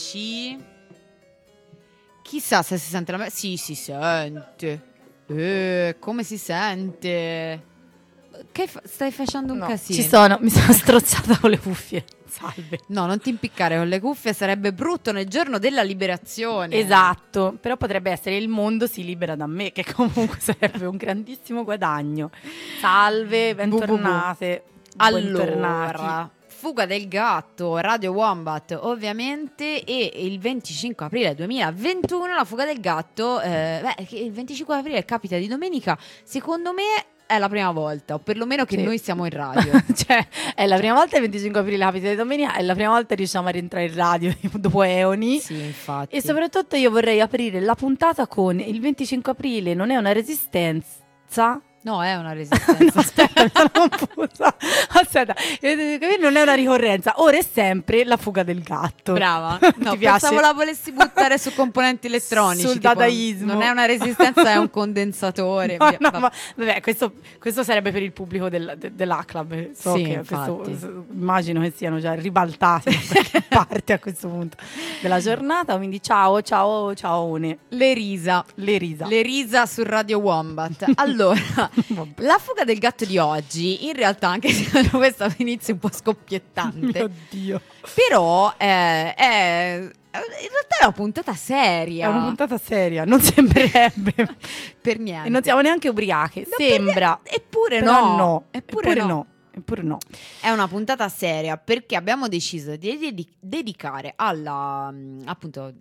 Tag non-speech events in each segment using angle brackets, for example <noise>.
Sì. Chissà se si sente la me. Sì, si sente. Eh, come si sente? Che fa- stai facendo un No, casino? Ci sono, mi sono <laughs> strozzata con le cuffie. Salve. No, non ti impiccare con le cuffie, sarebbe brutto nel giorno della liberazione. Esatto, però potrebbe essere il mondo si libera da me, che comunque <laughs> sarebbe un grandissimo guadagno. Salve, Bu, bu, bu. bentornate. bentornati. Allora, Fuga del gatto, Radio Wombat ovviamente e il 25 aprile 2021 la fuga del gatto, eh, beh, il 25 aprile capita di domenica, secondo me è la prima volta, o perlomeno che Sì. noi siamo in radio. <laughs> cioè, è la prima volta il 25 aprile capita di domenica, è la prima volta che riusciamo a rientrare in radio <laughs> dopo eoni. sì, infatti. E soprattutto io vorrei aprire la puntata con il 25 aprile non è una resistenza. No, è una <laughs> No, resistenza. aspetta, mi sono confusa. Aspetta, eh, non è una ricorrenza, ora è sempre la fuga del gatto. Brava. <laughs> No, Ti piace? pensavo la volessi buttare su componenti elettronici. Sul tipo, dadaismo. Non è una resistenza, è un <laughs> condensatore. No, no, vabbè. ma vabbè, questo, questo sarebbe per il pubblico del, de- dell'ACLAB. So Sì, che questo- immagino che siano già ribaltati da parte a questo punto della giornata. Quindi ciao, ciao, ciao, One. Le risa. Le risa. Le risa su Radio Wombat. Allora. <laughs> la fuga del gatto di oggi, in realtà, anche se <laughs> questo è un inizio un po' scoppiettante, <laughs> Mio Dio. però eh, è, in realtà è una puntata seria. È una puntata seria, non sembrerebbe. per niente. e non siamo neanche ubriache. No, Sembra. niente. Eppure no. no. Eppure, Eppure no. no. Eppure no. È una puntata seria perché abbiamo deciso di dedi- dedicare alla mm, appunto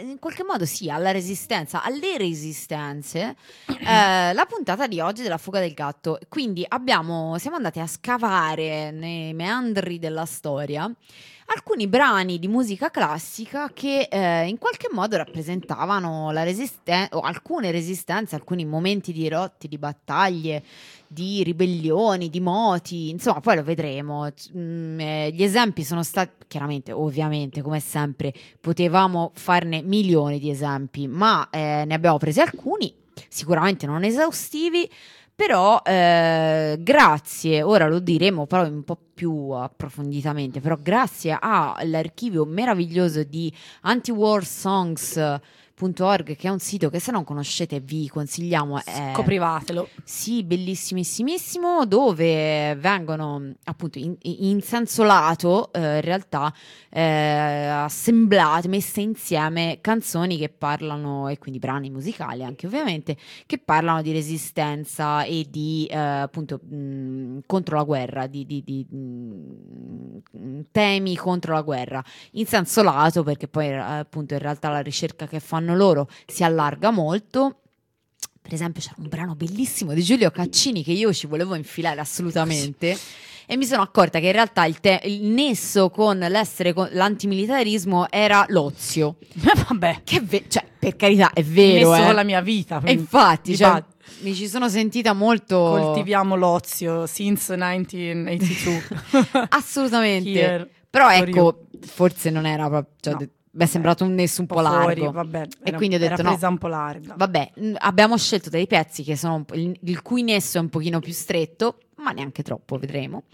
in qualche modo sì, alla resistenza, alle resistenze, eh, <coughs> la puntata di oggi della fuga del gatto. Quindi abbiamo, siamo andati a scavare nei meandri della storia alcuni brani di musica classica che eh, in qualche modo rappresentavano la resistenza, o alcune resistenze, alcuni momenti di rotti, di battaglie, di ribellioni, di moti, insomma, poi lo vedremo. Mm, eh, gli esempi sono stati, chiaramente, ovviamente, come sempre, potevamo farne milioni di esempi, ma eh, ne abbiamo presi alcuni, sicuramente non esaustivi. Però eh, grazie, ora lo diremo però un po' più approfonditamente, però grazie all'archivio meraviglioso di antiwarsongs.org che è un sito che se non conoscete vi consigliamo. È, Scoprivatelo. sì, bellissimissimissimo, dove vengono appunto in, in senso lato, eh, in realtà, eh, assemblate, messe insieme canzoni che parlano, e quindi brani musicali anche ovviamente, che parlano di resistenza e di eh, appunto mh, contro la guerra, di, di- di, mh, temi contro la guerra. In senso lato, perché poi eh, appunto in realtà la ricerca che fanno loro si allarga molto. Per esempio, c'era un brano bellissimo di Giulio Caccini che io ci volevo infilare assolutamente. E mi sono accorta che in realtà il, te- il nesso con l'essere con l'antimilitarismo era l'ozio. <laughs> Vabbè. Che ve- cioè, per carità, è vero. messo eh. con la mia vita. E infatti, cioè, mi ci sono sentita molto. coltiviamo l'ozio since 1982. <laughs> Assolutamente. Here, Però ecco, forse non era proprio. Cioè, No. Mi è sembrato un nesso un po' fuori, largo. vabbè, E era- quindi ho detto no. un po' larga. Vabbè, abbiamo scelto dei pezzi che sono po'- il, il cui nesso è un pochino più stretto, ma neanche troppo, vedremo.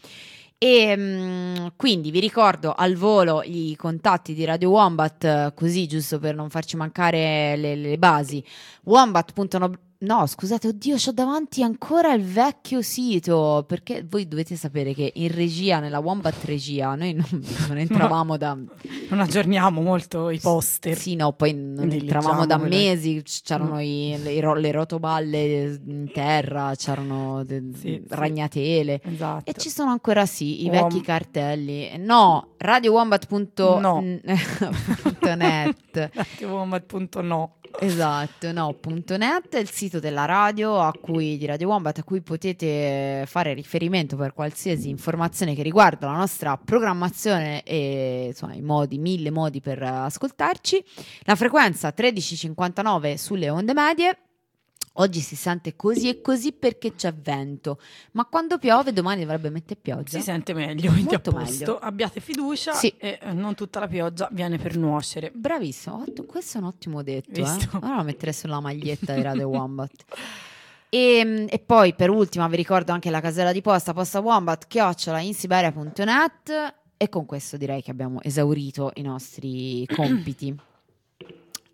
E mh, quindi vi ricordo al volo i contatti di Radio Wombat, eh, così giusto per non farci mancare le, le basi. Wombat.no No, scusate, oddio, ho davanti ancora il vecchio sito, perché voi dovete sapere che in regia, nella Wombat regia, noi non, non <laughs> entravamo da... Non aggiorniamo molto i poster. Sì, no, poi non entravamo da mesi, c'erano i- le, ro- le rotoballe in terra, c'erano de- Sì, sì. ragnatele. Esatto. E ci sono ancora sì i Wom- vecchi cartelli. No, radiowombat.net. No. <laughs> net. <laughs> Esatto, no, punto .net è il sito della radio a cui, di Radio Wombat a cui potete fare riferimento per qualsiasi informazione che riguarda la nostra programmazione e insomma i modi, mille modi per ascoltarci. La frequenza 1359 sulle onde medie. Oggi si sente così e così perché c'è vento, ma quando piove domani dovrebbe mettere pioggia. Si sente meglio, quindi a Molto posto. meglio. Abbiate fiducia Sì. e eh, non tutta la pioggia viene per nuocere. Bravissimo, questo è un ottimo detto. Eh? Visto. Ora lo metterei sulla maglietta di Radio <laughs> Wombat. E, e poi per ultima vi ricordo anche la casella di posta, posta wombat, chiocciola insiberia.net e con questo direi che abbiamo esaurito i nostri compiti. <clears throat>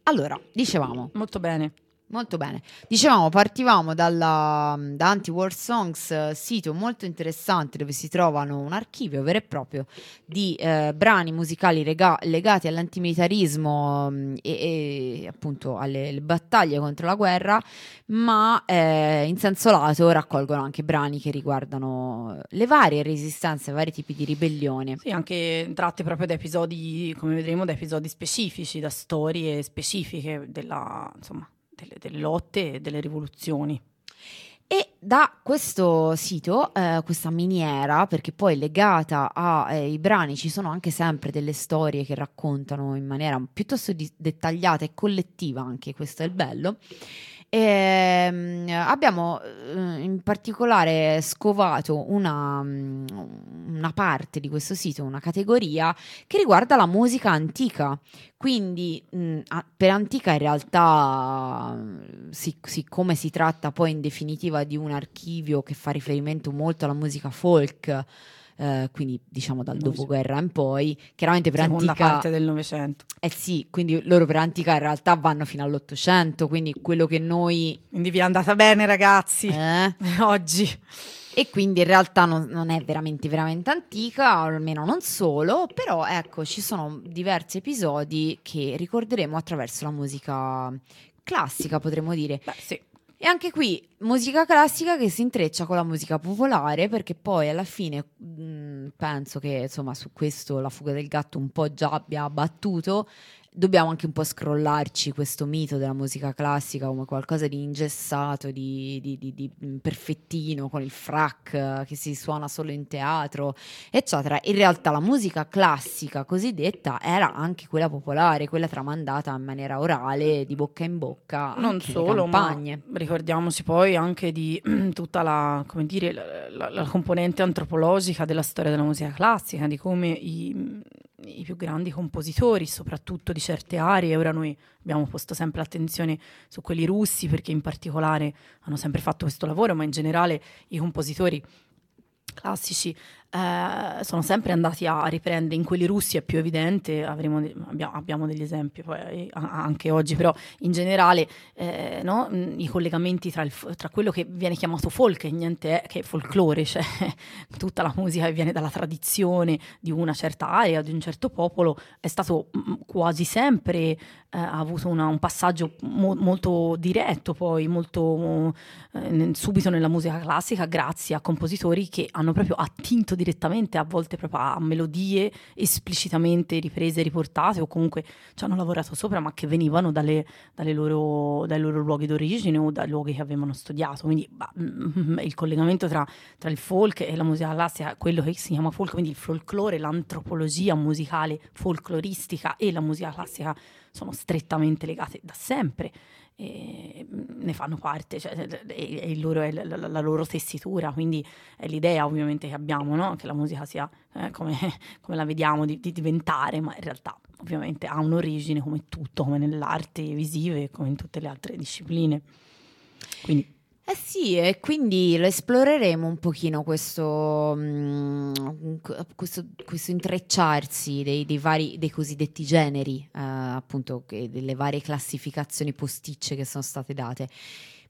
Allora, dicevamo, Molto bene. Molto bene. Dicevamo, partivamo dalla, da Anti-War Songs, eh, sito molto interessante dove si trovano un archivio vero e proprio di eh, brani musicali rega- legati all'antimilitarismo mh, e, e appunto alle, battaglie contro la guerra, ma eh, in senso lato raccolgono anche brani che riguardano le varie resistenze, vari tipi di ribellione. Sì, anche tratte proprio da episodi, come vedremo, da episodi specifici, da storie specifiche della, insomma, delle, delle lotte e delle rivoluzioni. E da questo sito, eh, questa miniera, perché poi legata ai eh, brani ci sono anche sempre delle storie che raccontano in maniera piuttosto di- dettagliata e collettiva, anche questo è il bello. E, mm, abbiamo eh, in particolare scovato una, mm, una parte di questo sito, una categoria che riguarda la musica antica. Quindi a- per antica in realtà, sic- siccome si tratta poi in definitiva di un archivio che fa riferimento molto alla musica folk, eh, quindi diciamo dal dopoguerra in poi, chiaramente per Seconda antica... parte del Novecento. Eh sì, quindi loro per antica in realtà vanno fino all'Ottocento, quindi quello che noi... Quindi vi è andata bene, ragazzi, eh, <laughs> oggi. e quindi in realtà non, non è veramente, veramente antica, almeno non solo, però ecco, ci sono diversi episodi che ricorderemo attraverso la musica classica, potremmo dire. Beh, sì. E anche qui musica classica che si intreccia con la musica popolare, perché poi alla fine mh, penso che insomma su questo la fuga del gatto un po' già abbia battuto. Dobbiamo anche un po' scrollarci questo mito della musica classica come qualcosa di ingessato, di, di- di- di, mh, perfettino, con il frac eh, che si suona solo in teatro, eccetera. In realtà la musica classica cosiddetta era anche quella popolare, quella tramandata in maniera orale, di bocca in bocca, Non solo, ma ricordiamoci poi anche di tutta la, come dire, la, la- la componente antropologica della storia della musica classica, di come i, i più grandi compositori, soprattutto di certe aree, ora noi abbiamo posto sempre l'attenzione su quelli russi perché in particolare hanno sempre fatto questo lavoro, ma in generale i compositori classici eh, sono sempre andati a riprendere, in quelli russi è più evidente, avremo abbiamo degli esempi poi, eh, anche oggi, però in generale eh, no, i collegamenti tra, il tra quello che viene chiamato folk e niente è che è folklore, cioè <laughs> tutta la musica che viene dalla tradizione di una certa area, di un certo popolo, è stato quasi sempre, eh, ha avuto una- un passaggio mo- molto diretto poi, molto eh, subito nella musica classica grazie a compositori che hanno proprio attinto direttamente a volte proprio a melodie esplicitamente riprese, riportate o comunque ci hanno lavorato sopra ma che venivano dalle, dalle loro, dai loro luoghi d'origine o dai luoghi che avevano studiato. Quindi bah, mm, il collegamento tra, tra il folk e la musica classica quello che si chiama folk quindi il folklore, l'antropologia musicale folkloristica e la musica classica sono strettamente legate da sempre ne fanno parte, cioè, è, loro- è la- la loro tessitura, quindi è l'idea ovviamente che abbiamo, no? che la musica sia eh, come, <laughs> come la vediamo di, di diventare, ma in realtà ovviamente ha un'origine come tutto, come nell'arte visive, come in tutte le altre discipline. Quindi Eh sì, e quindi lo esploreremo un pochino questo, mm, questo, questo intrecciarsi dei, dei vari, dei cosiddetti generi, eh, appunto, che- delle varie classificazioni posticce che sono state date.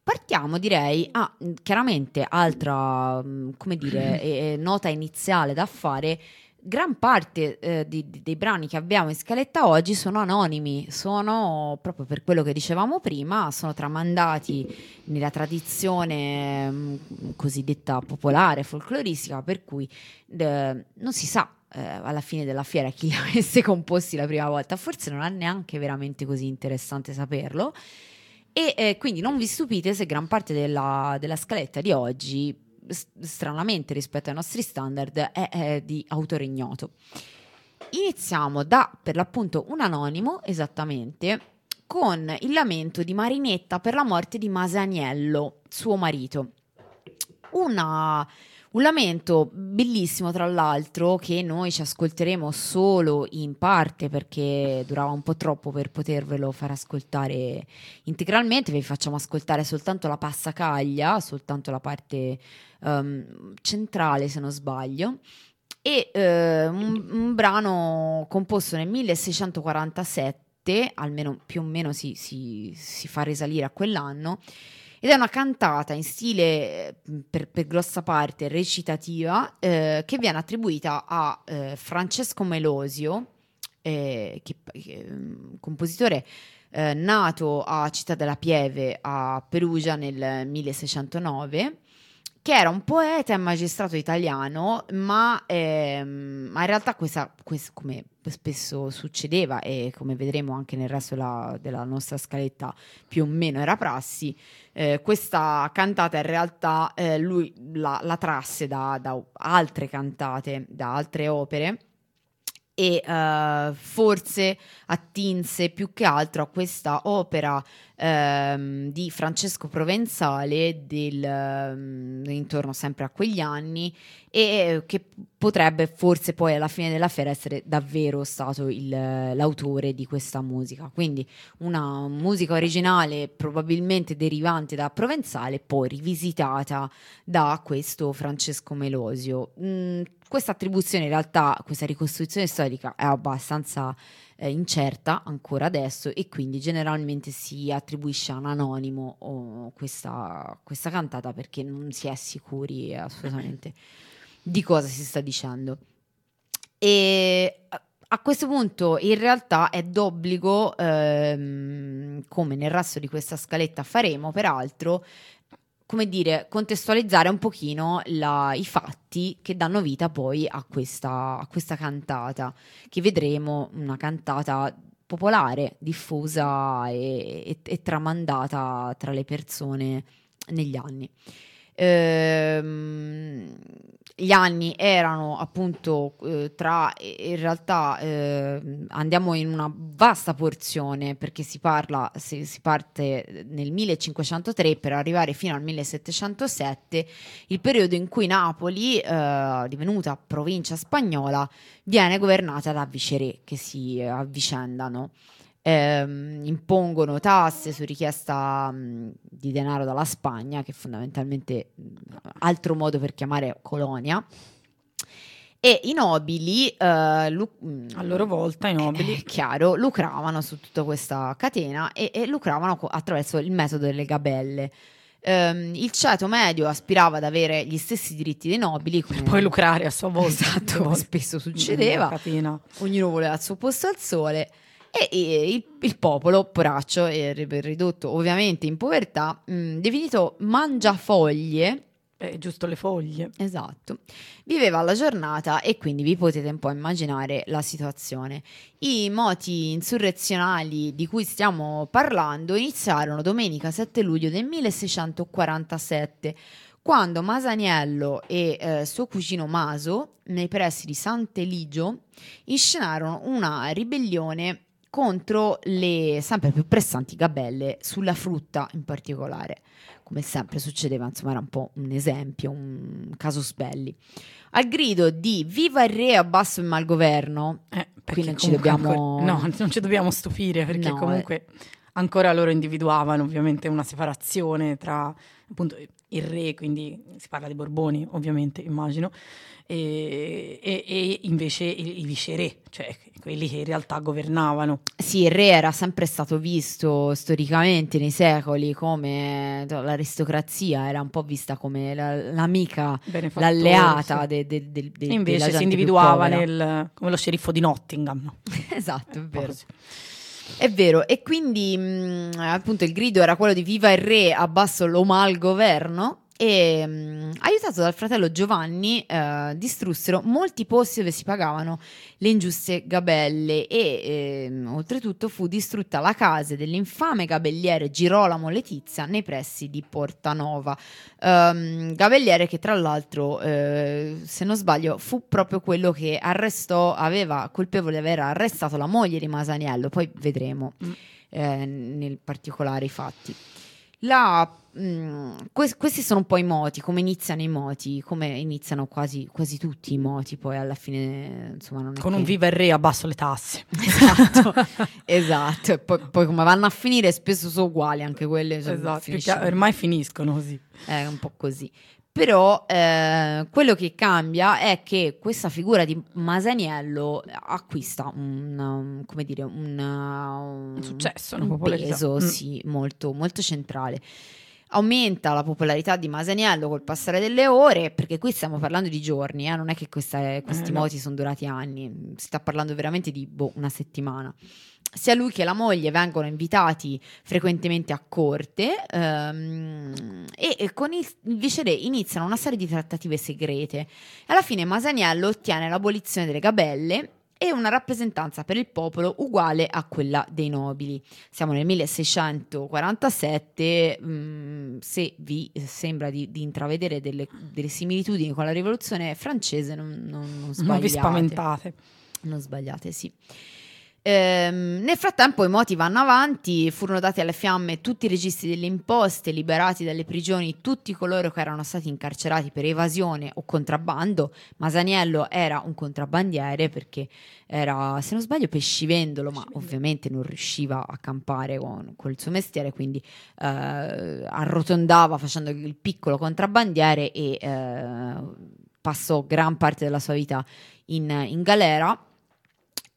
Partiamo, direi, a mm, chiaramente altra, mm, come dire, eh, <clears throat> nota iniziale da fare. Gran parte eh, di- di- dei brani che abbiamo in scaletta oggi sono anonimi, sono proprio per quello che dicevamo prima, sono tramandati nella tradizione mh, cosiddetta popolare, folcloristica, per cui eh, non si sa eh, alla fine della fiera chi <laughs> li avesse composti la prima volta, forse non è neanche veramente così interessante saperlo. E eh, quindi non vi stupite se gran parte della, della scaletta di oggi, stranamente rispetto ai nostri standard, è, è di autore ignoto. Iniziamo da, per l'appunto, un anonimo, esattamente, con il lamento di Marinetta per la morte di Masaniello, suo marito. Una- un lamento bellissimo, tra l'altro, che noi ci ascolteremo solo in parte perché durava un po' troppo per potervelo far ascoltare integralmente. Vi facciamo ascoltare soltanto la passacaglia, soltanto la parte ehm, centrale, se non sbaglio. e eh, un, un brano composto nel 1647, almeno più o meno si, si, si fa risalire a quell'anno, ed è una cantata in stile per, per grossa parte recitativa eh, che viene attribuita a eh, Francesco Melosio, eh, che, che, compositore eh, nato a Città della Pieve a Perugia nel 1609 che era un poeta e magistrato italiano, ma, ehm, ma in realtà questa, questa, come spesso succedeva e come vedremo anche nel resto della, della nostra scaletta più o meno era prassi, eh, questa cantata in realtà eh, lui la, la trasse da, da, altre cantate, da altre opere e uh, forse attinse più che altro a questa opera um, di Francesco Provenzale del, um, intorno sempre a quegli anni e che potrebbe forse poi alla fine della fiera essere davvero stato il, l'autore di questa musica. Quindi una musica originale probabilmente derivante da Provenzale poi rivisitata da questo Francesco Melosio. Mm, questa attribuzione in realtà, questa ricostruzione storica è abbastanza eh, incerta ancora adesso e quindi generalmente si attribuisce a un anonimo oh, questa, questa cantata perché non si è sicuri assolutamente di cosa si sta dicendo. E a questo punto in realtà è d'obbligo, ehm, come nel resto di questa scaletta faremo peraltro, come dire, contestualizzare un pochino la, i fatti che danno vita poi a questa, a questa cantata, che vedremo una cantata popolare, diffusa e, e, e tramandata tra le persone negli anni. Ehm, gli anni erano appunto eh, tra in realtà eh, andiamo in una vasta porzione perché si parla si, si, parte nel 1503 per arrivare fino al 1707 il periodo in cui Napoli eh, divenuta provincia spagnola viene governata da viceré che si avvicendano ehm, impongono tasse su richiesta mh, di denaro dalla Spagna, che è fondamentalmente mh, altro modo per chiamare colonia. E i nobili, eh, lu- a loro volta, i nobili, eh, <laughs> chiaro, lucravano su tutta questa catena e, e lucravano co- attraverso il metodo delle gabelle. Um, il ceto medio aspirava ad avere gli stessi diritti dei nobili. Per poi lucrare a sua volta. Esatto, <laughs> come spesso succedeva. Ognuno voleva il suo posto al sole. E, e il, il, popolo, poraccio, ridotto ovviamente in povertà, mh, definito mangiafoglie, è giusto le foglie. Esatto. Viveva la giornata e quindi vi potete un po' immaginare la situazione. I moti insurrezionali di cui stiamo parlando iniziarono domenica 7 luglio del 1647, quando Masaniello e eh, suo cugino Maso, nei pressi di Sant'Eligio, inscenarono una ribellione contro le sempre più pressanti gabelle sulla frutta in particolare. Come sempre succedeva, insomma, era un po' un esempio, un casus belli. Al grido di Viva il re, abbasso il malgoverno, eh, qui non ci dobbiamo... Ancora, no, <laughs> non ci dobbiamo stupire perché no, comunque eh. ancora loro individuavano ovviamente una separazione tra appunto il re, quindi si parla di Borboni ovviamente, immagino, e, e, e invece i, i viceré, cioè quelli che in realtà governavano. Sì, il re era sempre stato visto storicamente nei secoli come l'aristocrazia, era un po' vista come la, l'amica, l'alleata de, de, de, de, Invece si individuava nel, come lo sceriffo di Nottingham. No? <laughs> esatto, è vero. È vero, e quindi mh, appunto il grido era quello di viva il re, abbasso lo mal governo e mh, aiutato dal fratello Giovanni eh, distrussero molti posti dove si pagavano le ingiuste gabelle e eh, oltretutto fu distrutta la casa dell'infame gabelliere Girolamo Letizia nei pressi di Portanova. Um, gabelliere che tra l'altro eh, se non sbaglio fu proprio quello che arrestò aveva colpevole di aver arrestato la moglie di Masaniello. Poi vedremo mm. Eh, nel particolare i fatti la, mh, mm, que- questi sono un po' i moti, come iniziano i moti, come iniziano quasi, quasi tutti i moti, poi alla fine insomma non è Con che... un viva il re abbasso le tasse. <laughs> Esatto, esatto. Poi, poi, come vanno a finire spesso sono uguali anche quelle. Esatto, perché ormai finiscono così. È un po' così. Però eh, quello che cambia è che questa figura di Masaniello acquista un, come dire, un, un successo, un peso mm. sì, molto, molto centrale aumenta la popolarità di Masaniello col passare delle ore, perché qui stiamo parlando di giorni, eh? non è che questa, questi eh, no. moti sono durati anni, si sta parlando veramente di boh, una settimana. Sia lui che la moglie vengono invitati frequentemente a corte e, e, con il, il viceré iniziano una serie di trattative segrete. Alla fine Masaniello ottiene l'abolizione delle gabelle e una rappresentanza per il popolo uguale a quella dei nobili. Siamo nel 1647, mh, mm, se vi sembra di, di intravedere delle, delle, similitudini con la rivoluzione francese, non, non, non sbagliate. Non vi spaventate. Non sbagliate, sì. Ehm, nel frattempo i moti vanno avanti, furono dati alle fiamme tutti i registri delle imposte, liberati dalle prigioni tutti coloro che erano stati incarcerati per evasione o contrabbando. Masaniello era un contrabbandiere perché era, se non sbaglio, pescivendolo, ma ovviamente non riusciva a campare con, il suo mestiere, quindi eh, arrotondava facendo il piccolo contrabbandiere e eh, passò gran parte della sua vita in, in galera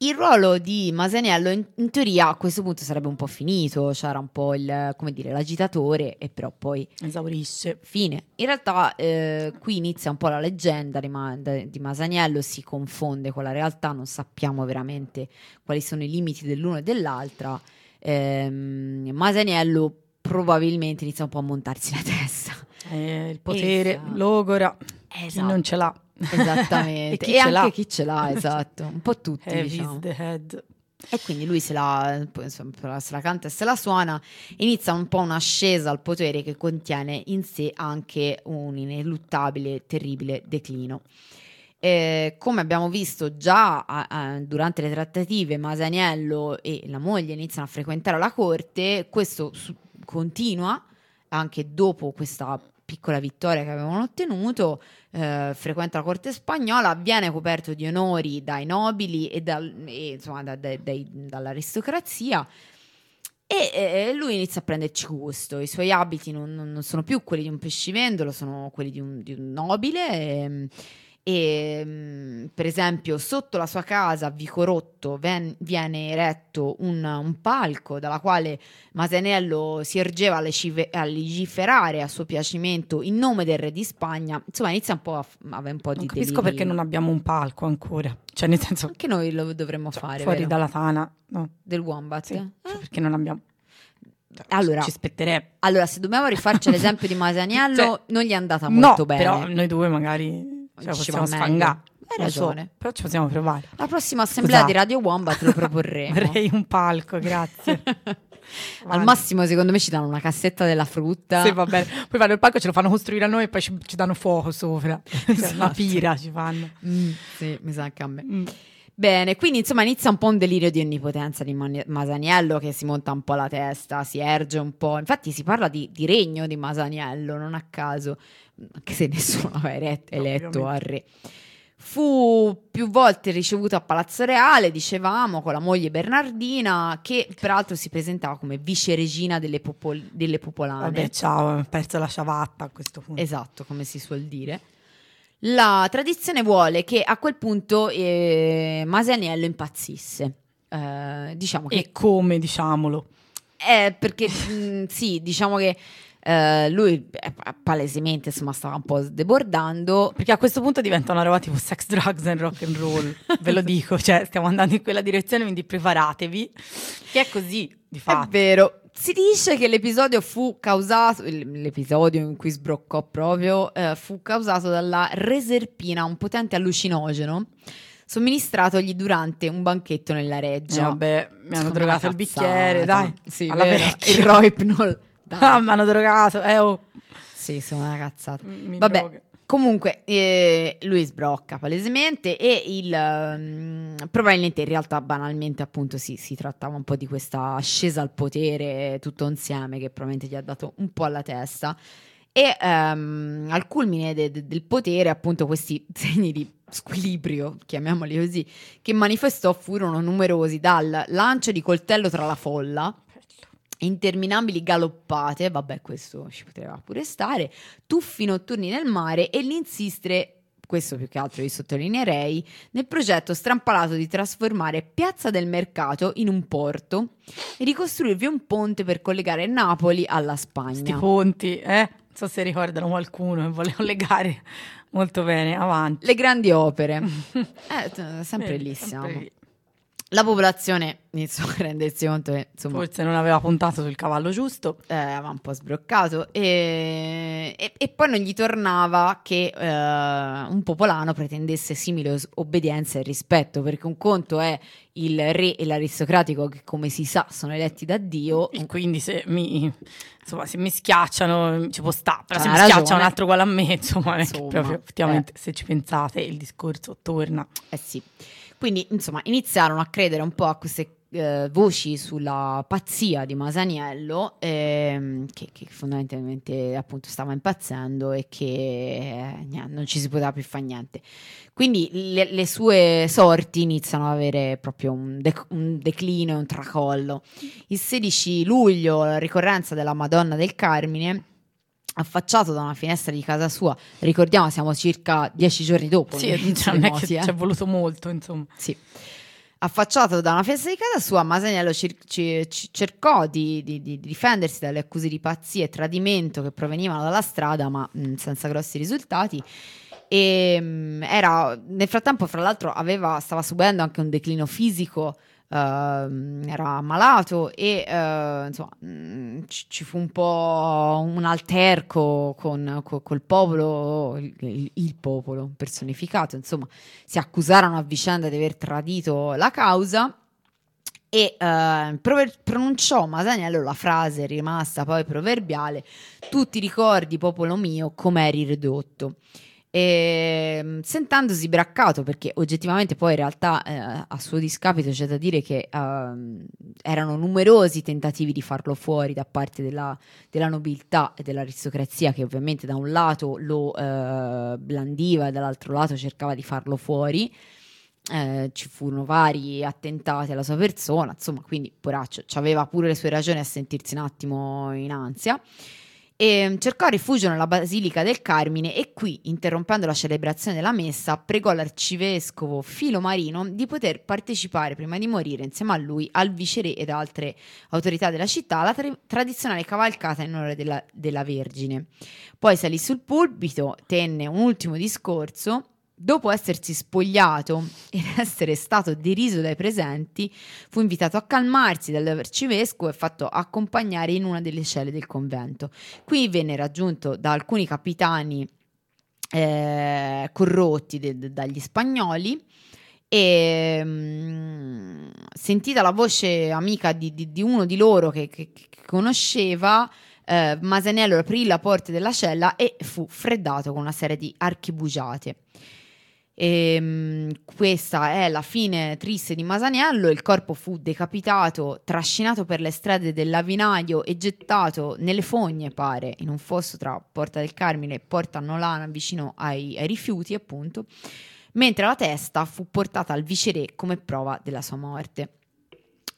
il ruolo di Masaniello in, in, teoria a questo punto sarebbe un po' finito, c'era un po' il, come dire, l'agitatore e però poi... Esaurisce. Fine. In realtà eh, qui inizia un po' la leggenda di, Ma, di, Masaniello, si confonde con la realtà, non sappiamo veramente quali sono i limiti dell'uno e dell'altra. Eh, Masaniello probabilmente inizia un po' a montarsi la testa. Eh, il potere, esatto. logora, esatto. non ce l'ha. <laughs> Esattamente. e, e anche l'ha. chi ce l'ha, <laughs> esatto. Un po' tutti, Heavy diciamo. the head. E quindi lui se la, insomma, se la canta e se la suona, inizia un po' un'ascesa al potere che contiene in sé anche un ineluttabile, terribile declino. Eh, come abbiamo visto già a, durante le trattative, Masaniello e la moglie iniziano a frequentare la corte, questo su, continua anche dopo questa piccola vittoria che avevano ottenuto, eh, frequenta la corte spagnola, viene coperto di onori dai nobili e, dal, e insomma, da, da, dai, dall'aristocrazia. E lui inizia a prenderci gusto. I suoi abiti non, non, sono più quelli di un pescivendolo, sono quelli di un, di un nobile. E, ehm, e mm, per esempio sotto la sua casa a Vicorotto ven- viene eretto un, un, palco dalla quale Masaniello si ergeva a, lecive- a, legiferare a suo piacimento in nome del re di Spagna insomma inizia un po' a f- avere un po' di non capisco perché non abbiamo un palco ancora cioè nel senso anche noi lo dovremmo cioè, fare fuori vero? dalla tana no. del Wombat sì, eh? cioè perché non abbiamo cioè, allora, ci aspetterebbe. Allora, se dobbiamo rifarci l'esempio di <laughs> Masaniello, cioè, non gli è andata molto no, bene. Però noi due magari cioè, possiamo sfangare. Hai ragione. So, però ci possiamo provare. La prossima assemblea Scusate. di Radio Wombat lo proporremo. <laughs> Avrei un palco, grazie. <laughs> Al massimo, secondo me, ci danno una cassetta della frutta. Sì, va bene. Poi fanno il palco, ce lo fanno costruire a noi e poi ci, ci danno fuoco sopra. <laughs> Esatto. Una pira ci fanno. Mm, sì, mi sa anche a me. Mm. Bene, quindi insomma inizia un po' un delirio di onnipotenza di Masaniello che si monta un po' la testa, si erge un po'. Infatti si parla di, di regno di Masaniello, non a caso anche se <laughs> nessuno aveva eletto al re. Fu più volte ricevuto a Palazzo Reale, dicevamo, con la moglie Bernardina, che peraltro si presentava come viceregina delle, popol- delle popolane. Vabbè, ciao, ho perso la ciabatta a questo punto. Esatto, come si suol dire. La tradizione vuole che a quel punto eh, Masaniello impazzisse. Eh, diciamo che... E come, diciamolo? Eh, perché <laughs> mh, sì, diciamo che Uh, lui eh, palesemente insomma stava un po' debordando perché a questo punto diventa una roba tipo sex, drugs and rock and roll ve lo dico, cioè stiamo andando in quella direzione quindi preparatevi che è così di fatto è vero si dice che l'episodio fu causato l'episodio in cui sbroccò proprio uh, fu causato dalla reserpina un potente allucinogeno somministratogli durante un banchetto nella reggia. Eh, vabbè, mi hanno drogato il bicchiere, dai. Sì, alla vecchia. Il Roipnol. Ah, mi hanno drogato, eh oh. Sì, sono una cazzata. Mi Vabbè, droga. comunque eh, lui sbrocca palesemente e il, um, probabilmente in realtà banalmente appunto sì, si trattava un po' di questa ascesa al potere tutto insieme che probabilmente gli ha dato un po' alla testa e um, al culmine de- de- del potere appunto questi <laughs> segni di squilibrio, chiamiamoli così, che manifestò furono numerosi dal lancio di coltello tra la folla interminabili galoppate, vabbè questo ci poteva pure stare, tuffi notturni nel mare e l'insistere questo più che altro vi sottolineerei, nel progetto strampalato di trasformare Piazza del Mercato in un porto e ricostruirvi un ponte per collegare Napoli alla Spagna. Questi ponti, eh? Non so se ricordano qualcuno che voleva legare molto bene, avanti. Le grandi opere. <laughs> eh, sempre lì siamo. Sempre lì. La popolazione iniziò a rendersi conto che insomma, forse non aveva puntato sul cavallo giusto, eh, aveva un po' sbroccato e, e, e poi non gli tornava che eh, un popolano pretendesse simile obbedienza e rispetto, perché un conto è il re e l'aristocratico che come si sa sono eletti da Dio. E quindi se mi, insomma, se mi schiacciano ci può stare, però se mi ragione. schiaccia un altro uguale a me, insomma, insomma proprio, effettivamente eh. se ci pensate il discorso torna. Eh sì. Quindi, insomma, iniziarono a credere un po' a queste eh, voci sulla pazzia di Masaniello, ehm, che, che, fondamentalmente appunto stava impazzendo e che eh, niente, non ci si poteva più fare niente. Quindi le, le, sue sorti iniziano ad avere proprio un, de- un declino e un tracollo. Il 16 luglio, la ricorrenza della Madonna del Carmine affacciato da una finestra di casa sua, ricordiamo siamo circa dieci giorni dopo. Sì, non è che eh. ci è voluto molto, insomma. Sì. Affacciato da una finestra di casa sua, Masaniello cir- c- c- cercò di, di, di, difendersi dalle accuse di pazzia e tradimento che provenivano dalla strada, ma mh, senza grossi risultati. E mh, era, nel frattempo, fra l'altro, aveva, stava subendo anche un declino fisico era malato e uh, insomma mm, ci, ci, fu un po' un alterco con, con col popolo, il, il, popolo personificato, insomma si accusarono a vicenda di aver tradito la causa e prover- pronunciò Masaniello la frase rimasta poi proverbiale tutti ricordi popolo mio come eri ridotto e, ehm, sentendosi braccato perché oggettivamente poi in realtà eh, a suo discapito c'è da dire che eh, erano numerosi tentativi di farlo fuori da parte della, della, nobiltà e dell'aristocrazia che ovviamente da un lato lo eh, blandiva e dall'altro lato cercava di farlo fuori. Eh, ci furono vari attentati alla sua persona insomma quindi poraccio aveva pure le sue ragioni a sentirsi un attimo in ansia e cercò rifugio nella Basilica del Carmine e qui, interrompendo la celebrazione della messa, pregò l'arcivescovo Filo Marino di poter partecipare prima di morire insieme a lui, al viceré ed altre autorità della città alla tra- tradizionale cavalcata in onore della, della Vergine. Poi salì sul pulpito, tenne un ultimo discorso dopo essersi spogliato <laughs> ed essere stato deriso dai presenti, fu invitato a calmarsi dall'arcivescovo e fatto accompagnare in una delle celle del convento. Qui venne raggiunto da alcuni capitani eh, corrotti de- de- dagli spagnoli e mh, mm, sentita la voce amica di, di, di uno di loro che, che, che conosceva, eh, Masaniello aprì la porta della cella e fu freddato con una serie di archibugiate. E, ehm, questa è la fine triste di Masaniello, il corpo fu decapitato, trascinato per le strade del Lavinaio e gettato nelle fogne, pare, in un fosso tra Porta del Carmine e Porta Nolana vicino ai, ai rifiuti, appunto, mentre la testa fu portata al viceré come prova della sua morte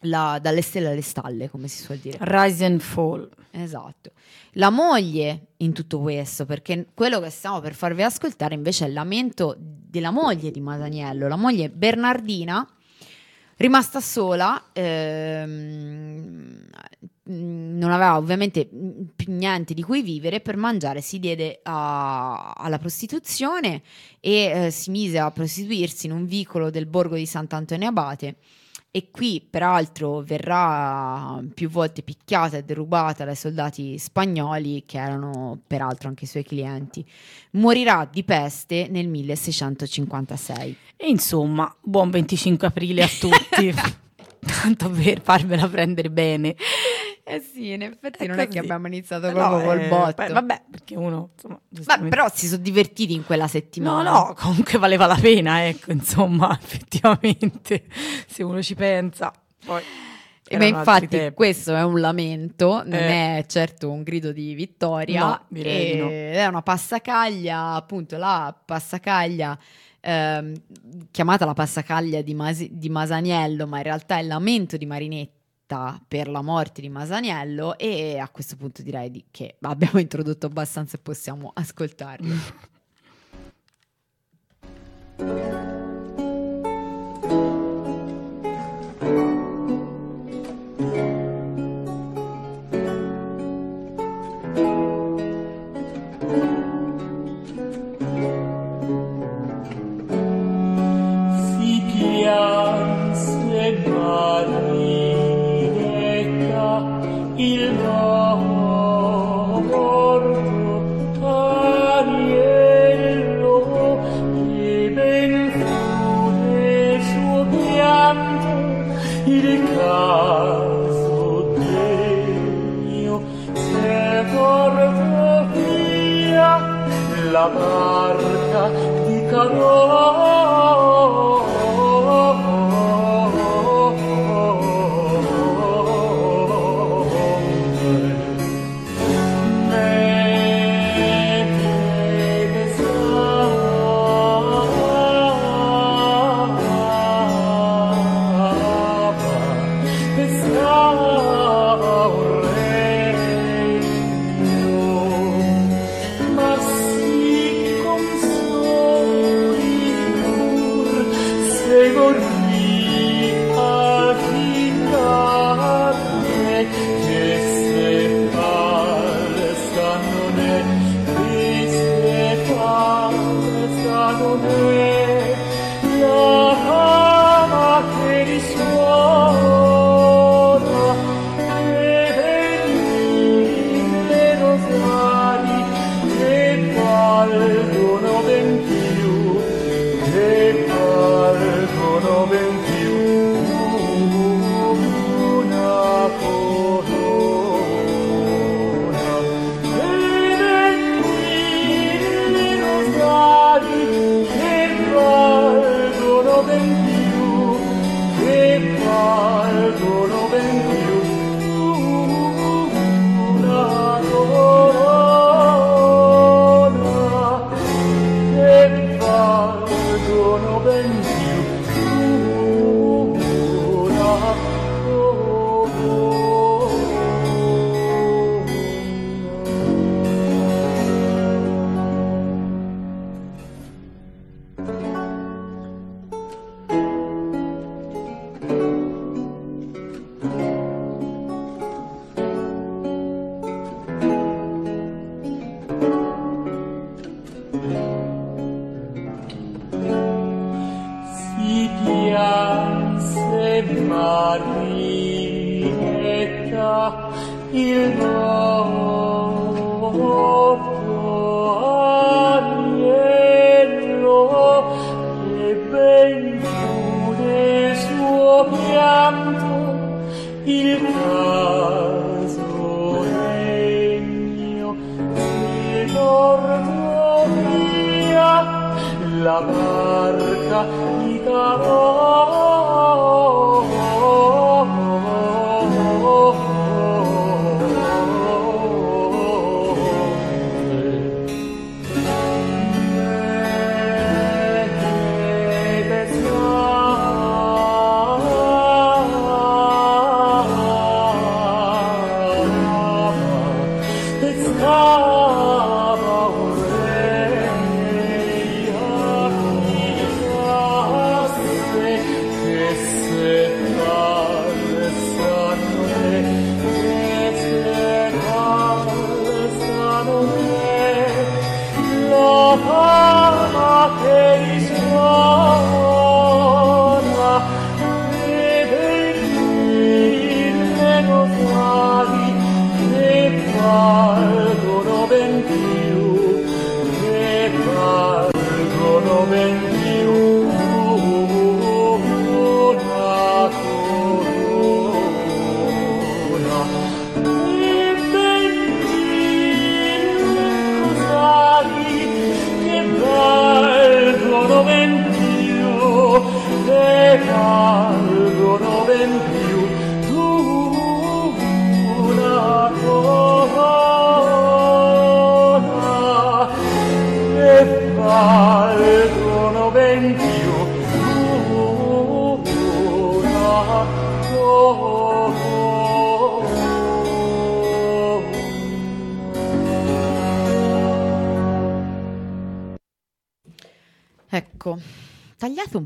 la, dalle stelle alle stalle, come si suol dire. Rise and fall. Esatto. La moglie in tutto questo, perché quello che stiamo per farvi ascoltare invece è il lamento della moglie di Masaniello, la moglie Bernardina, rimasta sola, ehm, non aveva ovviamente più niente di cui vivere, per mangiare si diede a, alla prostituzione e eh, si mise a prostituirsi in un vicolo del borgo di Sant'Antonio Abate e qui peraltro verrà più volte picchiata e derubata dai soldati spagnoli che erano peraltro anche i suoi clienti. Morirà di peste nel 1656. E insomma, buon 25 aprile a tutti. <laughs> Tanto per farvela prendere bene. Eh sì, in effetti è non così. è che abbiamo iniziato eh proprio no, col eh, botto. vabbè, perché uno, insomma, Ma però si sono divertiti in quella settimana. No, no, comunque valeva la pena, ecco, insomma, <laughs> effettivamente, se uno ci pensa. Poi... Beh, infatti questo è un lamento, non eh. è certo un grido di vittoria, no, direi no. è una passacaglia, appunto la passacaglia ehm, chiamata la passacaglia di, Mas- di Masaniello, ma in realtà è il lamento di Marinetti scritta per la morte di Masaniello e a questo punto direi di che <laughs> abbiamo introdotto abbastanza e possiamo ascoltarlo. <laughs> il mio morto e ben fu nel suo pianto il caso mio se via la barca di Carola Oh.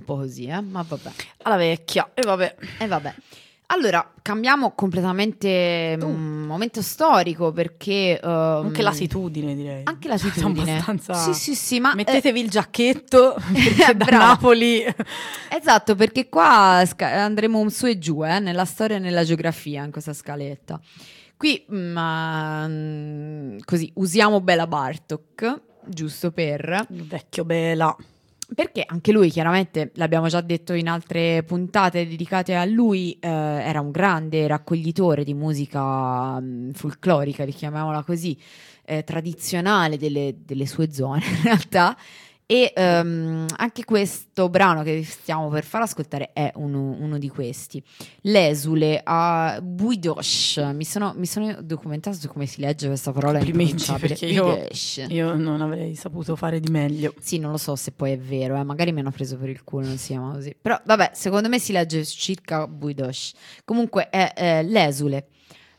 Po' così, eh? ma vabbè. Alla vecchia, e vabbè. E vabbè. Allora, cambiamo completamente Uh. mm, momento storico perché... ehm, Anche lasitudine, direi. Anche latitudine. Abbastanza... Sì, sì, sì, ma... eh, Mettetevi il giacchetto, <laughs> perché da. Napoli... Esatto, perché qua andremo su e giù, eh, nella storia e nella geografia, in questa scaletta. Qui, mm, ah, mm, così, usiamo Bela Bartok, giusto per... Il vecchio Bela. Perché anche lui, chiaramente, l'abbiamo già detto in altre puntate dedicate a lui, eh, era un grande raccoglitore di musica mm, folclorica, chiamiamola così, eh, tradizionale delle, delle sue zone, <laughs> in realtà. E ehm, anche questo brano che vi stiamo per far ascoltare è uno, uno di questi. L'esule a Buidosh. Mi sono, mi sono documentato su come si legge questa parola. Complimenti, impronunciabile. perché io-. Io non avrei saputo fare di meglio. Sì, non lo so se poi è vero, eh, magari mi hanno preso per il culo, non si chiama così. Però vabbè, secondo me si legge circa Buidosh. Comunque è eh, l'esule,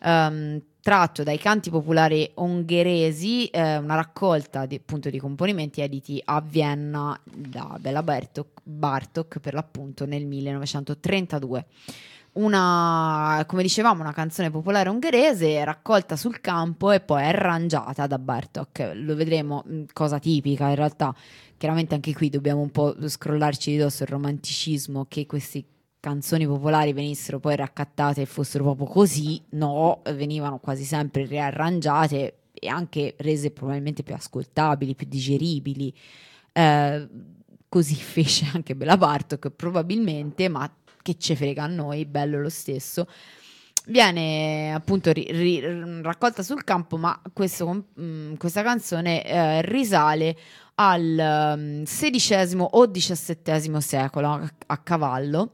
ehm, tratto dai canti popolari ungheresi, eh, una raccolta di, appunto di componimenti editi a Vienna da Bela Bartok, Bartok per l'appunto nel 1932 una, come dicevamo, una canzone popolare ungherese raccolta sul campo e poi arrangiata da Bartok. Lo vedremo, mh, cosa tipica in realtà. Chiaramente anche qui dobbiamo un po' scrollarci di dosso il romanticismo che queste canzoni popolari venissero poi raccattate e fossero proprio così. No, venivano quasi sempre riarrangiate e anche rese probabilmente più ascoltabili, più digeribili. Eh, così <laughs> fece anche Bela Bartok probabilmente, ma che ce frega a noi, bello lo stesso. Viene appunto ri- ri- raccolta sul campo, ma questo, mm, questa canzone eh, risale al XVI o XVII secolo a, a cavallo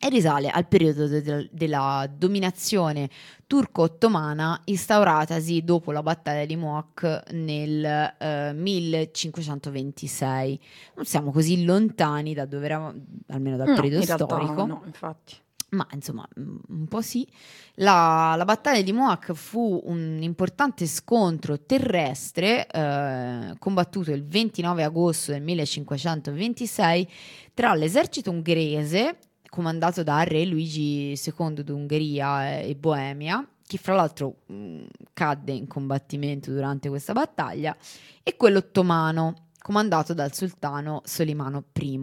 e risale al periodo de- della dominazione turco-ottomana instauratasi dopo la battaglia di Moak nel eh, 1526. Non siamo così lontani da dove eravamo, almeno dal No, periodo storico. no, infatti. Ma insomma, mm, un po' sì. La, la battaglia di Moak fu un importante scontro terrestre eh, combattuto il 29 agosto del 1526 tra l'esercito ungherese, comandato da re Luigi II d'Ungheria e Boemia, che fra l'altro mh, cadde in combattimento durante questa battaglia, e quello ottomano, comandato dal sultano Solimano I.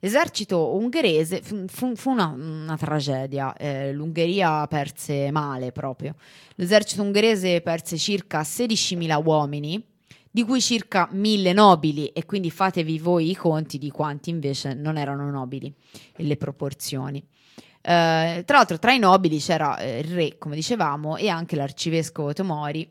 L'esercito ungherese fu, fu- fu una, una tragedia, eh, l'Ungheria perse male proprio. L'esercito ungherese perse circa 16.000 uomini, di cui circa 1.000 nobili, e quindi fatevi voi i conti di quanti invece non erano nobili e le proporzioni. Eh, tra l'altro tra i nobili c'era eh, il re, come dicevamo, e anche l'arcivescovo Tomori,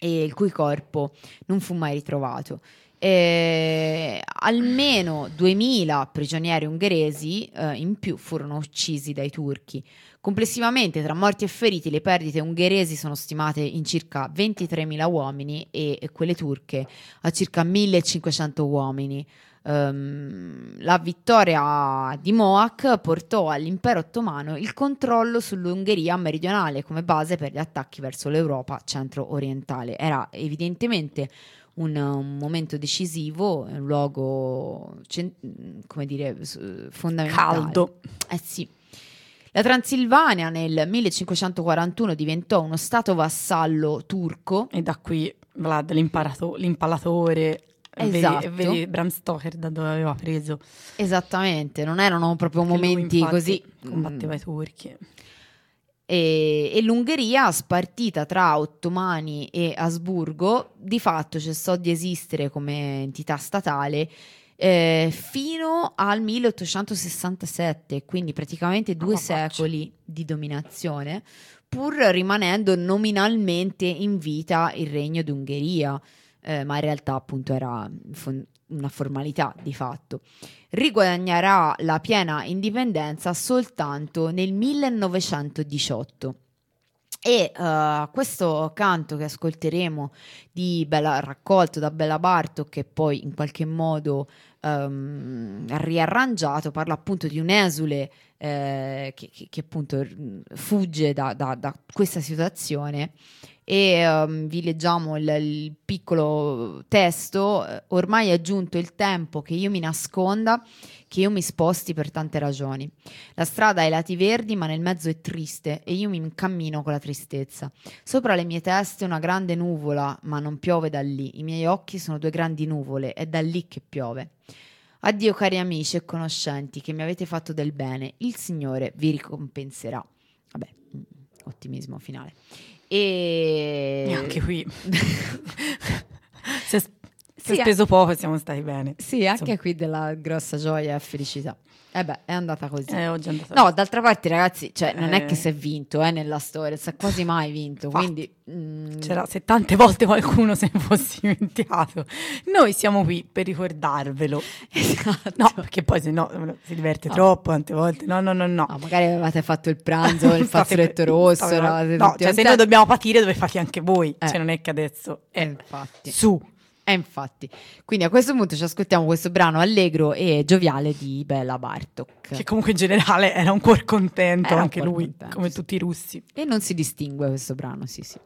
il cui corpo non fu mai ritrovato. Eh, almeno 2000 prigionieri ungheresi eh, in più furono uccisi dai turchi. Complessivamente, tra morti e feriti, le perdite ungheresi sono stimate in circa 23.000 uomini e, quelle turche a circa 1.500 uomini. Ehm, la vittoria di Moak portò all'impero ottomano il controllo sull'Ungheria meridionale come base per gli attacchi verso l'Europa centro-orientale. Era evidentemente un, un momento decisivo, un luogo come dire, fondamentale. Caldo. Eh sì. La Transilvania nel 1541 diventò uno stato vassallo turco. E da qui Vlad, l'impalatore. Esatto. Vedi, vedi Bram Stoker da dove aveva preso. Esattamente, non erano proprio lui, momenti così. Combatteva mm, i turchi. E, e l'Ungheria, spartita tra ottomani e Asburgo, di fatto cessò di esistere come entità statale eh, fino al 1867, quindi praticamente due faccia. secoli di dominazione, pur rimanendo nominalmente in vita il regno d'Ungheria, eh, ma in realtà appunto era fon- una formalità di fatto. Riguadagnerà la piena indipendenza soltanto nel 1918. E eh, questo canto che ascolteremo Bella, raccolto da Bella Bartok, che poi in qualche modo ehm, riarrangiato, parla appunto di un esule eh, che, che- che appunto fugge da, da- da questa situazione e ehm, vi leggiamo il, il piccolo testo. Ormai è giunto il tempo che io mi nasconda, che io mi sposti per tante ragioni. La strada ha i lati verdi, ma nel mezzo è triste e io mi incammino con la tristezza. Sopra le mie teste una grande nuvola, ma non piove da lì. I miei occhi sono due grandi nuvole, è da lì che piove. Addio cari amici e conoscenti che mi avete fatto del bene, il Signore vi ricompenserà. Vabbè, mm, ottimismo finale. E, E anche qui <laughs> si è, si è Sì, speso poco e siamo stati bene. Sì, anche Insomma. qui della grossa gioia e felicità. E beh, è andata così. Eh, oggi è andata No, d'altra parte, ragazzi, cioè, non è Eh. che si è vinto eh, nella storia, si è quasi mai vinto. Quindi, mm, C'era, se tante volte qualcuno se ne fosse dimenticato, noi siamo qui per ricordarvelo. esatto. No, perché poi se no si diverte No. troppo tante volte. No, no, no, no. No, magari avevate fatto il pranzo, il <laughs> fazzoletto rosso. eravate No, tutti cioè se noi dobbiamo patire, dove fate anche voi. Eh. Cioè non è che adesso Eh, è infatti. su. Eh, infatti. Quindi a questo punto ci ascoltiamo questo brano allegro e gioviale di Bella Bartok. Che comunque in generale era un cuor contento, Era anche cuor lui, contento, come sì. tutti i russi. E non si distingue questo brano, sì, sì.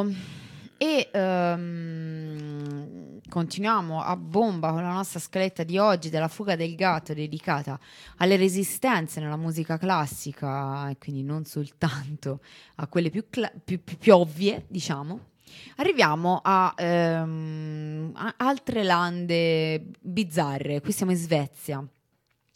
Ecco, e ehm, continuiamo a bomba con la nostra scaletta di oggi della fuga del gatto dedicata alle resistenze nella musica classica e quindi non soltanto a quelle più, cla- più- più- più ovvie, diciamo. Arriviamo a, ehm, a altre lande bizzarre. Qui siamo in Svezia.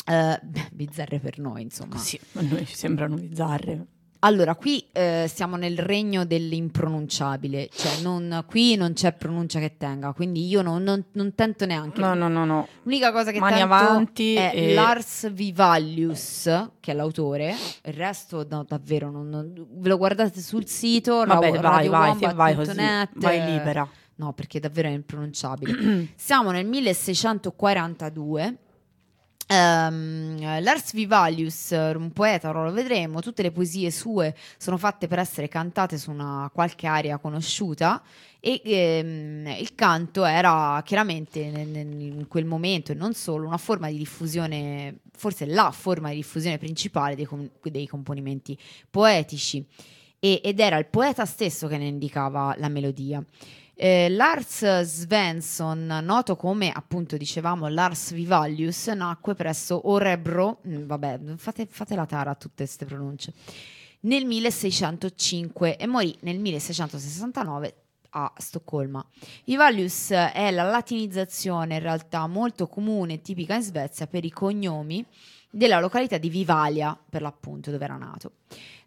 Beh, <laughs> bizzarre per noi, insomma. Sì, a noi ci sembrano bizzarre. Allora, qui eh, siamo nel regno dell'impronunciabile, cioè non- qui non c'è pronuncia che tenga, quindi io non, non- non tento neanche. No, no, no, no. L'unica cosa che Mani tento avanti è e- Lars Vivalius, che è l'autore, il resto no, davvero non, ve lo guardate sul sito, Vabbè, ra- vai, vai, che vai così. radiowombat.net, Vai libera. No, perché davvero è impronunciabile. <clears throat> Siamo nel 1642. Ehm, Lars Vivalius, un poeta, ora lo vedremo, tutte le poesie sue sono fatte per essere cantate su una qualche area conosciuta. E ehm, il canto era chiaramente in quel momento e non solo una forma di diffusione, forse la forma di diffusione principale dei, com- dei componimenti poetici. E- ed era il poeta stesso che ne indicava la melodia. Eh, Lars Svensson, noto come appunto dicevamo Lars Vivalius, nacque presso Orebro, mm, vabbè, fate, fate la tara a tutte queste pronunce, nel 1605 e morì nel 1669 a Stoccolma. Vivalius è la latinizzazione in realtà molto comune e tipica in Svezia per i cognomi della località di Vivalia, per l'appunto, dove era nato.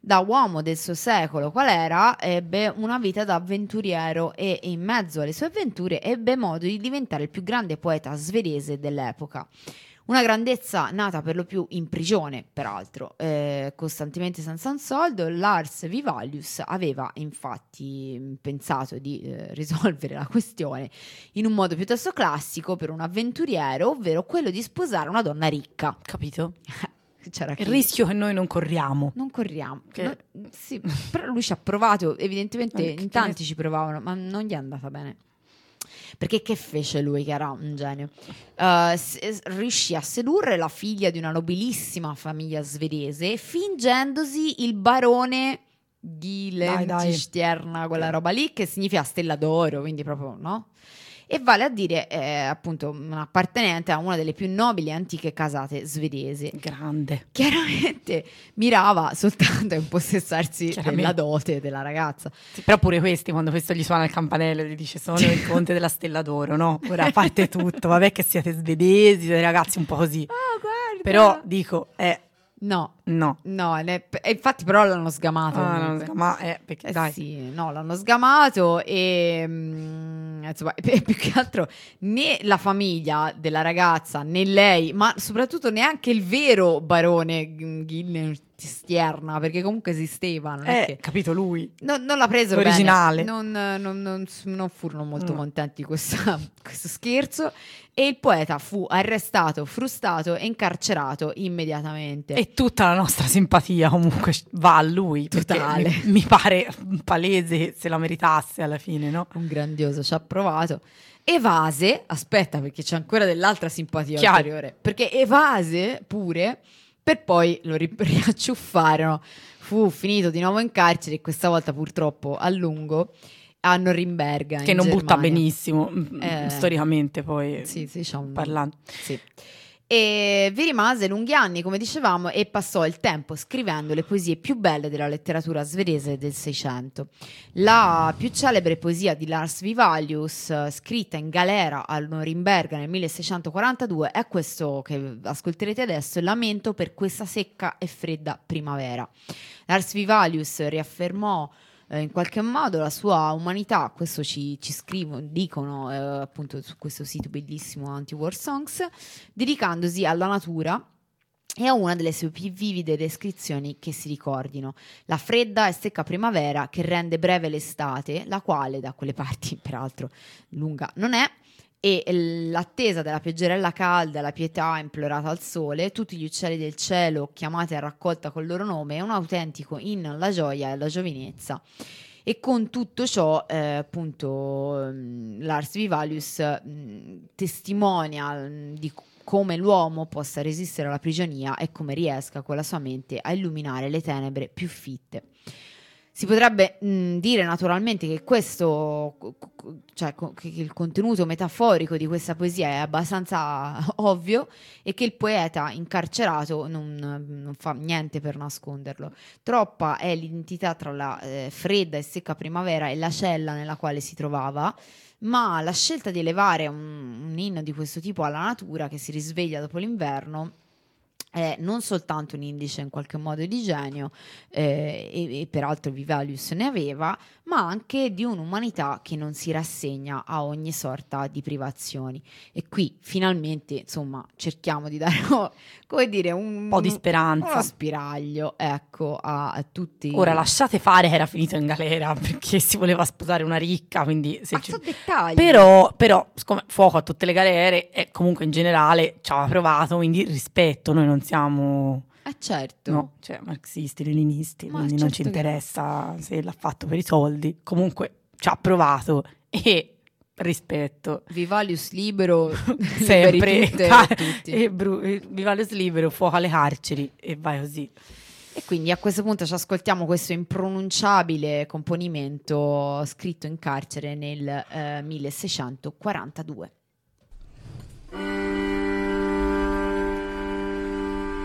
Da uomo del suo secolo, qual era, ebbe una vita da avventuriero e in mezzo alle sue avventure ebbe modo di diventare il più grande poeta svedese dell'epoca. Una grandezza nata per lo più in prigione, peraltro, eh, costantemente senza un soldo, Lars Vivalius aveva infatti pensato di eh, <laughs> risolvere la questione in un modo piuttosto classico per un avventuriero, ovvero quello di sposare una donna ricca. Capito? <laughs> C'era Il chi- rischio che noi non corriamo. non corriamo. Che- No, sì, però lui ci ha provato, evidentemente che- in tanti ci provavano, ma non gli è andata bene. Perché che fece lui, che era un genio? Eh, s- riuscì a sedurre la figlia di una nobilissima famiglia svedese, fingendosi il barone di. Lentistierna, quella roba lì, che significa stella d'oro, quindi proprio, no? E vale a dire, eh, appunto, un appartenente a una delle più nobili e antiche casate svedesi Grande. chiaramente mirava soltanto a impossessarsi della dote della ragazza. Sì, però pure questi, quando questo gli suona il campanello, gli dice sono il <laughs> conte della Stella d'Oro, no? Ora a parte tutto, vabbè che siete svedesi, siete ragazzi un po' così. Oh, guarda! Però dico, eh, No, no. no, ne- e infatti però l'hanno sgamato. Ah, comunque. no, ma eh, perché Eh dai. sì, no, l'hanno sgamato e mm, insomma, <laughs> più che altro né la famiglia della ragazza né lei, ma soprattutto neanche il vero barone Gillenstierna, perché comunque esisteva, non è Eh, che capito lui. Non, non l'ha preso L'originale. bene. Non, non- non- non furono molto No. contenti di <laughs> questo scherzo e il poeta fu arrestato, frustato e incarcerato immediatamente. E tutta la nostra simpatia comunque va a lui. Totale. Mi, mi pare palese se la meritasse alla fine, no? Un grandioso, ci ha provato. Evase, aspetta perché c'è ancora dell'altra simpatia Chiaro. ulteriore, perché evase pure per poi lo ri- <laughs> riacciuffarono. Fu finito di nuovo in carcere e questa volta purtroppo a lungo a Norimberga. Che non butta Germania. benissimo, mm, Eh. storicamente poi Sì, sì, un... parlando. Sì. E vi rimase lunghi anni, come dicevamo, e passò il tempo scrivendo le poesie più belle della letteratura svedese del Seicento. La più celebre poesia di Lars Vivalius, scritta in galera a Norimberga nel 1642, è questo che ascolterete adesso, Lamento per questa secca e fredda primavera. Lars Vivalius riaffermò eh, in qualche modo la sua umanità, questo ci, ci scrivono, dicono eh, appunto su questo sito bellissimo Anti-War Songs, dedicandosi alla natura e a una delle sue più vivide descrizioni che si ricordino, la fredda e secca primavera che rende breve l'estate, la quale da quelle parti <laughs> peraltro lunga non è, e l'attesa della pioggerella calda, la pietà implorata al sole, tutti gli uccelli del cielo chiamati a raccolta col loro nome, è un autentico inno alla gioia e alla giovinezza. E con tutto ciò, eh, appunto, mm, Lars Vivalius mm, testimonia mm, di come l'uomo possa resistere alla prigionia e come riesca con la sua mente a illuminare le tenebre più fitte. Si potrebbe mh, dire naturalmente che questo, cioè che il contenuto metaforico di questa poesia è abbastanza <laughs> ovvio e che il poeta incarcerato non, non fa niente per nasconderlo. Troppa è l'identità tra la eh, fredda e secca primavera e la cella nella quale si trovava, ma la scelta di elevare un, un inno di questo tipo alla natura che si risveglia dopo l'inverno è non soltanto un indice in qualche modo di genio, eh, e, e peraltro Vivalius ne aveva, ma anche di un'umanità che non si rassegna a ogni sorta di privazioni. E qui finalmente, insomma, cerchiamo di dare, come dire, un, po' di speranza. uno spiraglio, ecco, a, a tutti. Ora lasciate fare che era finito in galera perché si voleva sposare una ricca, quindi se Ma ci- dettagli. Però, però, siccome fuoco a tutte le galere e comunque in generale ci aveva provato, quindi rispetto, noi non siamo Eh certo. no, cioè, marxisti, leninisti, Ma quindi non ci certo che- interessa se l'ha fatto per i soldi, comunque ci ha provato e rispetto. Vivalius libero, <laughs> Sempre tutte <laughs> ca- tutti. e bru- Vivalius libero, fuoco alle carceri e vai così. E quindi a questo punto ci ascoltiamo questo impronunciabile componimento scritto in carcere nel eh, 1642.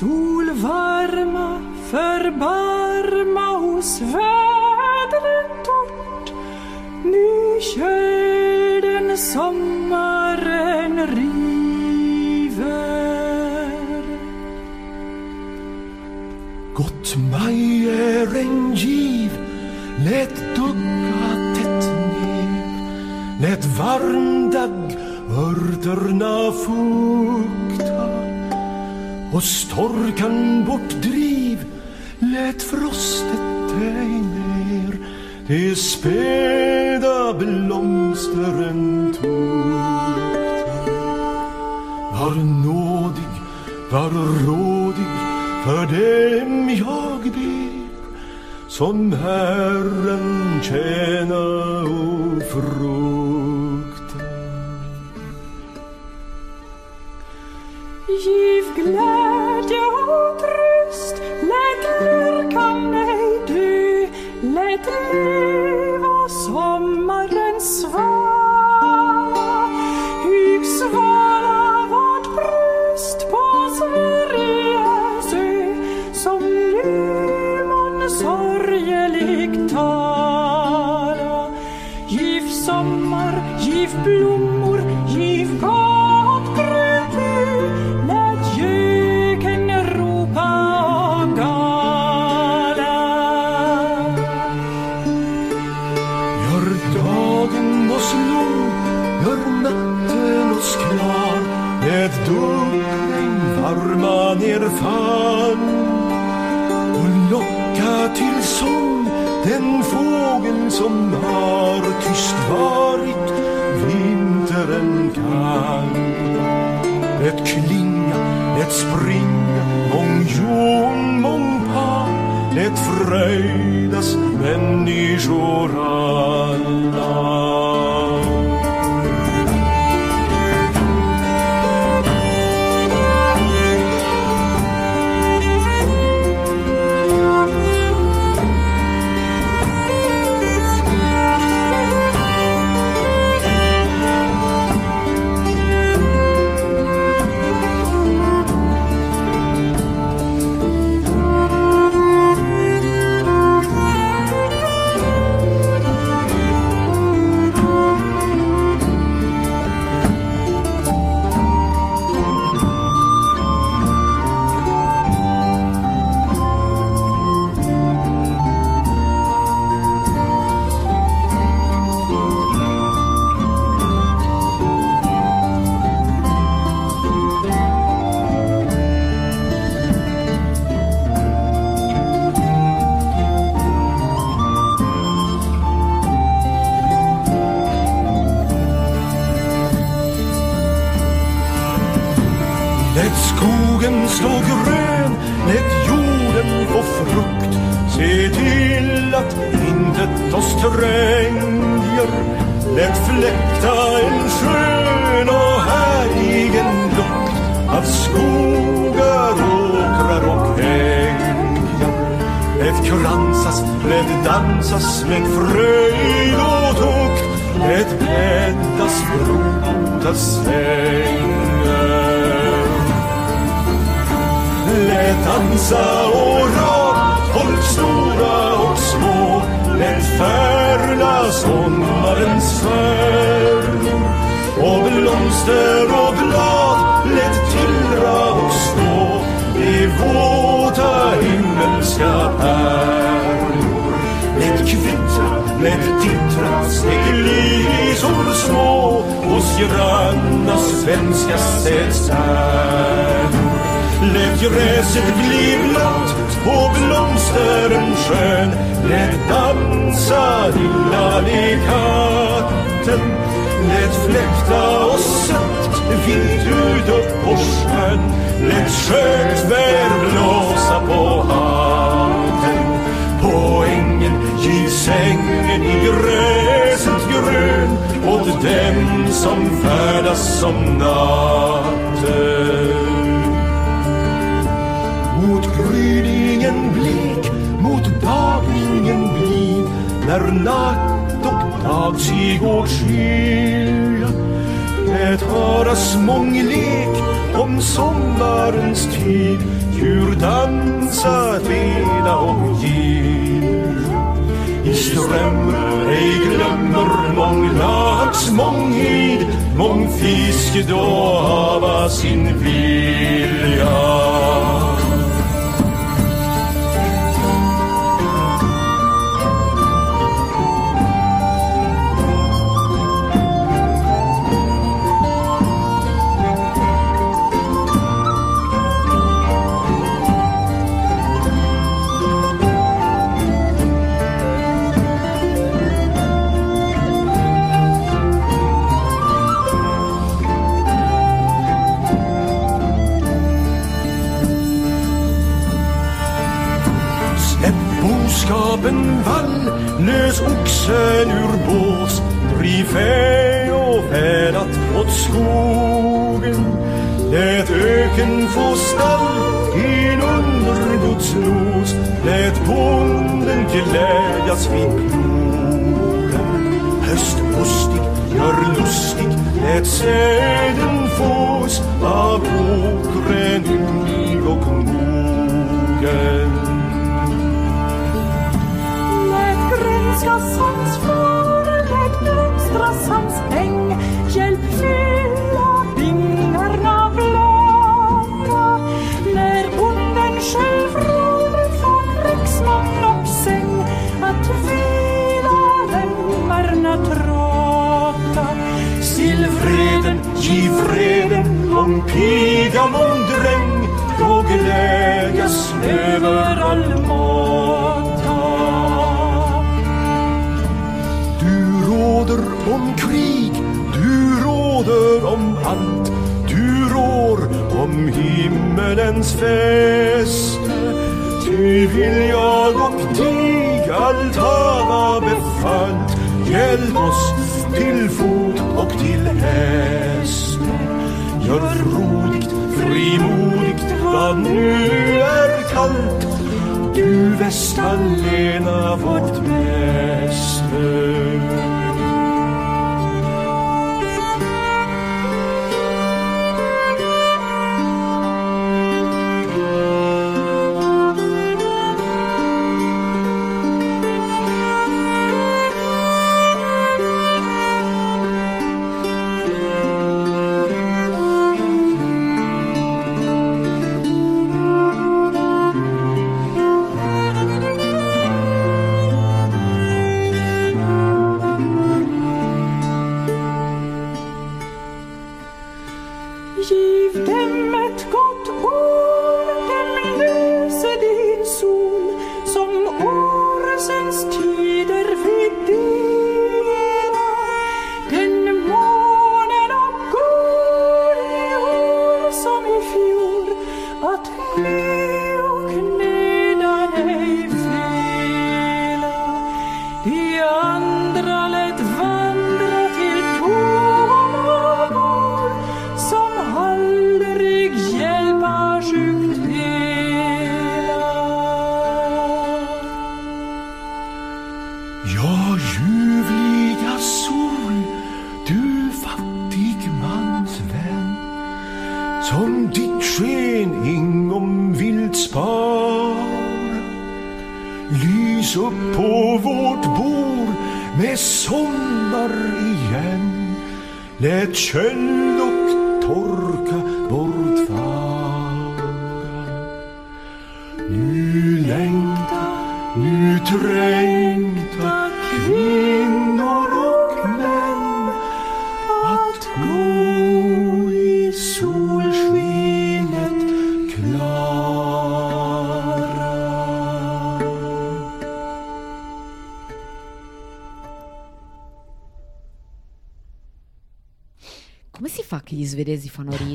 Solvarma, förbarma hos vädret torrt. Ny kölden sommaren river. Gott maj är en giv, lät dugga tätt ner. Lät varm dag örterna fukta och storkan bortdriv, lät frostet dig ner. De späda blomstren tog Var nådig, var rådig för dem jag ber som Herren tjäna och fråga Giv glädje och tröst, lät lärkan ej dö, lät leva sommarens svar ett duggregn varma nerfall och locka till sång den fågel som har tyst varit vintern kall. Ett klinga, ett springa, mång jon, mång par, ett fröjdas människor alla. Fläkta en skön och härlig en lukt av skogar, åkrar och ängar. Lät kransas, lät dansas med fröjd och tukt, lät bäddas, brotas sängar. Lät dansa och rad, folk stora och små, lät sommarens färg. Och blomster och blad lät tillra och stå i våta himmelska pärlor. Lät kvittra, lät dittra, steglisor små hos granna svenska städstärnor. Lät gräset bli blått och blomstren skön. Lät dansa lilla katten Lät fläkta och sött vilt ut upp på sjön. Lät skötvär blåsa på hatten På ängen giv sängen i gräset grön. Åt dem som färdas om natten. Ingen blid när natt och dag sig går skilja. Det höras månglek om sommarens tid, djur dansa, vela och gill. I strömmar ej glömmer mång lax, mång hid, mång fisk då hava sin vilja. Neus, ook zijn uur boos, privé of hij dat wat schoegen. Het eugen voorstel in ondergoed snoes, het bonden geleid als wie ploegen. Hust, moest ik, jar, lust ik, het zijden voos, abokren, ik ook moegen. Ska Skasans fågelhet blomstrar sams äng Hjälp fylla vingarna blåa När bonden själv råder från riksman och säng Att vila lemmarna tråta Sill vreden, giv vreden om pil om himmelens fäste. Ty vill jag och dig allt hava befallt, hjälp oss till fot och till häst. Gör frodigt, frimodigt vad nu är kallt, du väst allena vårt Mäster.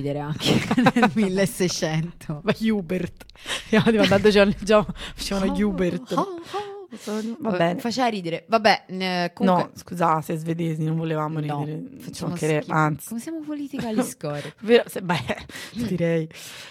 Ridere anche <laughs> nel 1600? Ma Hubert. Stiamo diventando già, già facevano Hubert. Va bene. Faceva ridere. Vabbè, eh, comunque... No, scusate, svedesi, non volevamo No, ridere. facciamo Ci mancherebbe- schifo. anzi, Come siamo politically <laughs> score? vero, se- beh, direi.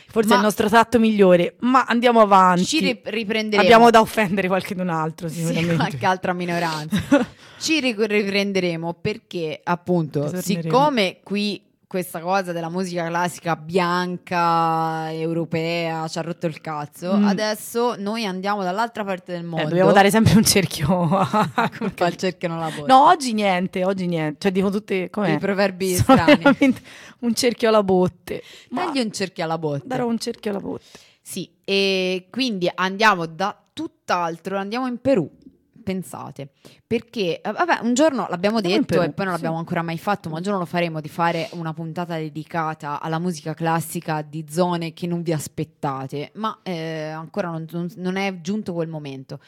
Forse Ma- è il nostro tatto migliore, ma andiamo avanti. Ci ri- riprenderemo. Abbiamo da offendere qualcun altro, Sì, sicuramente. qualche altra minoranza. <laughs> Ci ri- riprenderemo perché, appunto, siccome qui questa cosa della musica classica bianca, europea, ci ha rotto il cazzo, Mm. adesso noi andiamo dall'altra parte del mondo. Eh, dobbiamo dare sempre un cerchio. <laughs> Il cerchio non la botte. no, oggi niente, oggi niente. Cioè, dico tutte come I proverbi Sono strani. un cerchio alla botte. Ma Dagli un cerchio alla botte. darò un cerchio alla botte. Sì, e quindi andiamo da tutt'altro, andiamo in Perù. Pensate, perché eh, vabbè, un giorno l'abbiamo detto e poi non l'abbiamo ancora mai fatto, ma un giorno lo faremo di fare una puntata dedicata alla musica classica di zone che non vi aspettate, ma eh, ancora non- non è giunto quel momento.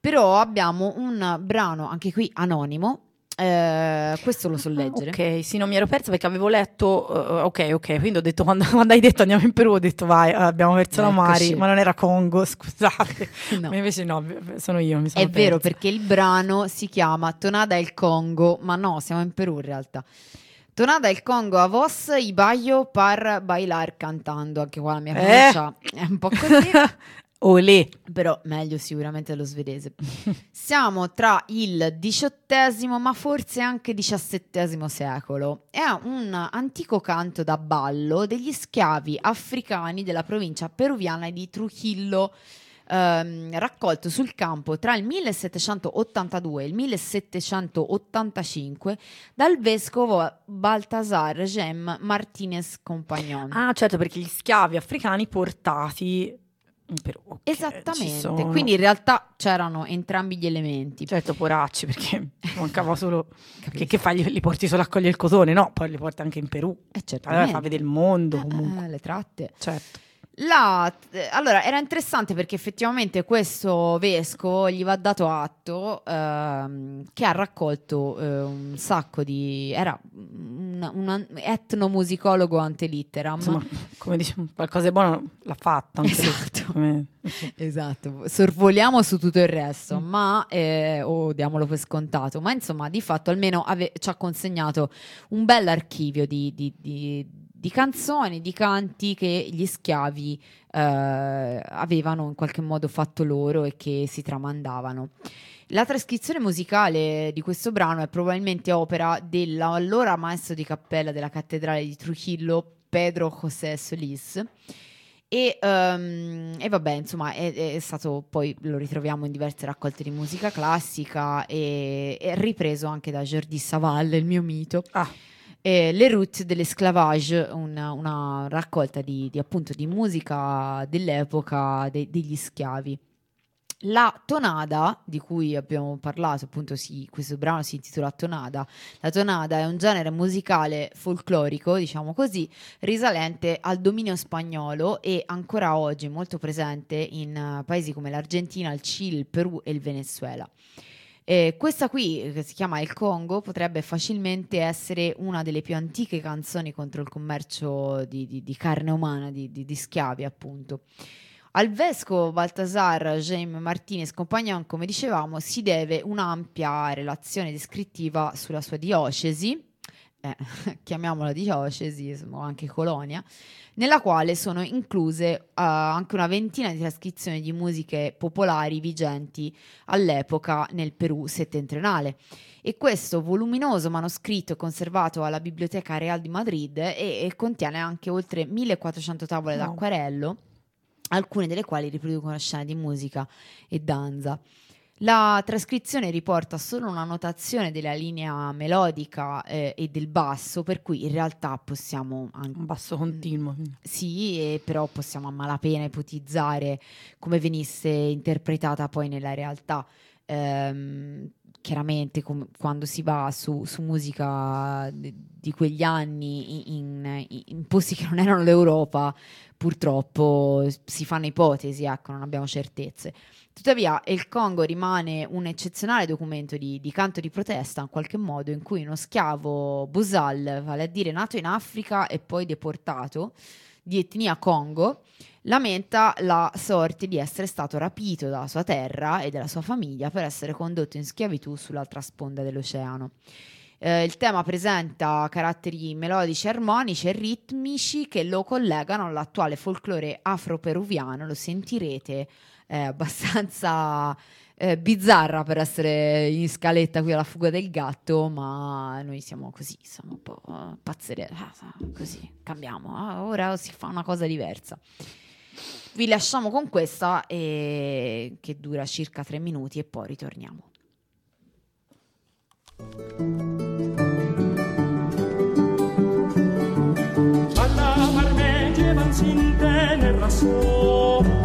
Però abbiamo un brano anche qui anonimo, eh, questo lo so leggere. Ok, sì, non mi ero persa perché avevo letto. eh, ok, ok. Quindi ho detto quando, <laughs> quando hai detto andiamo in Perù, ho detto vai, eh, abbiamo perso la. Mari, ma non era Congo, <laughs> scusate. <laughs> No. Ma invece no, sono io. Mi sono È vero persa. perché il brano si chiama Tonada il Congo, ma no, siamo in Perù in realtà. Tonada il Congo a vos y baio par bailar cantando, anche qua la mia Eh. pronuncia è un po' così, Olè. però meglio sicuramente dello svedese. Siamo tra il XVIII ma forse anche XVII secolo. È un antico canto da ballo degli schiavi africani della provincia peruviana di Trujillo ehm, raccolto sul campo tra il 1782 e il 1785 dal vescovo Baltasar Gem Martinez Compagnon. Ah, certo, perché gli schiavi africani portati ok, ci Esattamente, quindi in realtà c'erano entrambi gli elementi. Certo, poracci, perché <laughs> mancava solo... Che, che fai? Li porti solo a cogliere il cotone? No, poi li porti anche in Perù. Eh, Allora fa vedere il mondo comunque. Eh, le tratte. Certo. La- eh, allora, era interessante perché effettivamente questo vescovo gli va dato atto ehm, che ha raccolto eh, un sacco di... era un, un etnomusicologo ante litteram. Insomma, come diciamo, qualcosa di buono l'ha lui. Esatto. Come- Esatto, sorvoliamo su tutto il resto, Mm. ma eh, o diamolo per scontato, ma insomma di fatto almeno ave- ci ha consegnato un bel archivio di, di- di- di canzoni, di canti che gli schiavi eh, avevano in qualche modo fatto loro e che si tramandavano. La trascrizione musicale di questo brano è probabilmente opera dell'allora maestro di cappella della cattedrale di Trujillo, Pedro José Solís. E, ehm, e vabbè, insomma, è, è stato poi lo ritroviamo in diverse raccolte di musica classica e è ripreso anche da Jordi Savall, il mio mito. Ah, E Le Routes de l'Esclavage, una, una raccolta di, di, appunto di musica dell'epoca de- degli schiavi. La tonada, di cui abbiamo parlato, appunto, sì, questo brano si intitola Tonada. La tonada è un genere musicale folclorico, diciamo così, risalente al dominio spagnolo e ancora oggi molto presente in eh, paesi come l'Argentina, il Cile, il Perù e il Venezuela. Eh, questa qui, che si chiama Il Congo, potrebbe facilmente essere una delle più antiche canzoni contro il commercio di, di- di carne umana, di, di- schiavi, appunto. Al vescovo Baltasar Jaime Martinez Compagnon, come dicevamo, si deve un'ampia relazione descrittiva sulla sua diocesi, eh, <laughs> chiamiamola diocesi o anche colonia, nella quale sono incluse eh, anche una ventina di trascrizioni di musiche popolari vigenti all'epoca nel Perù settentrionale. E questo voluminoso manoscritto è conservato alla Biblioteca Real di Madrid e, e contiene anche oltre 1400 tavole Wow. d'acquarello, alcune delle quali riproducono scene di musica e danza. La trascrizione riporta solo una notazione della linea melodica eh, e del basso, per cui in realtà possiamo anche Un basso continuo. sì, e però possiamo a malapena ipotizzare come venisse interpretata poi nella realtà. Ehm, chiaramente com- quando si va su, su musica di, di quegli anni in, in- in posti che non erano l'Europa, purtroppo si fanno ipotesi, ecco, non abbiamo certezze. Tuttavia, il Congo rimane un eccezionale documento di, di canto di protesta, in qualche modo, in cui uno schiavo Buzal, vale a dire nato in Africa e poi deportato, di etnia Congo, lamenta la sorte di essere stato rapito dalla sua terra e dalla sua famiglia per essere condotto in schiavitù sull'altra sponda dell'oceano. Eh, il tema presenta caratteri melodici, armonici e ritmici che lo collegano all'attuale folklore afro-peruviano, lo sentirete, è abbastanza eh, bizzarra per essere in scaletta qui alla fuga del gatto, ma noi siamo così, siamo un po' eh, pazzere, ah, così, cambiamo, ah, ora si fa una cosa diversa. Vi lasciamo con questa eh, che dura circa tre minuti e poi ritorniamo. Allamarme llevan sin tener razón.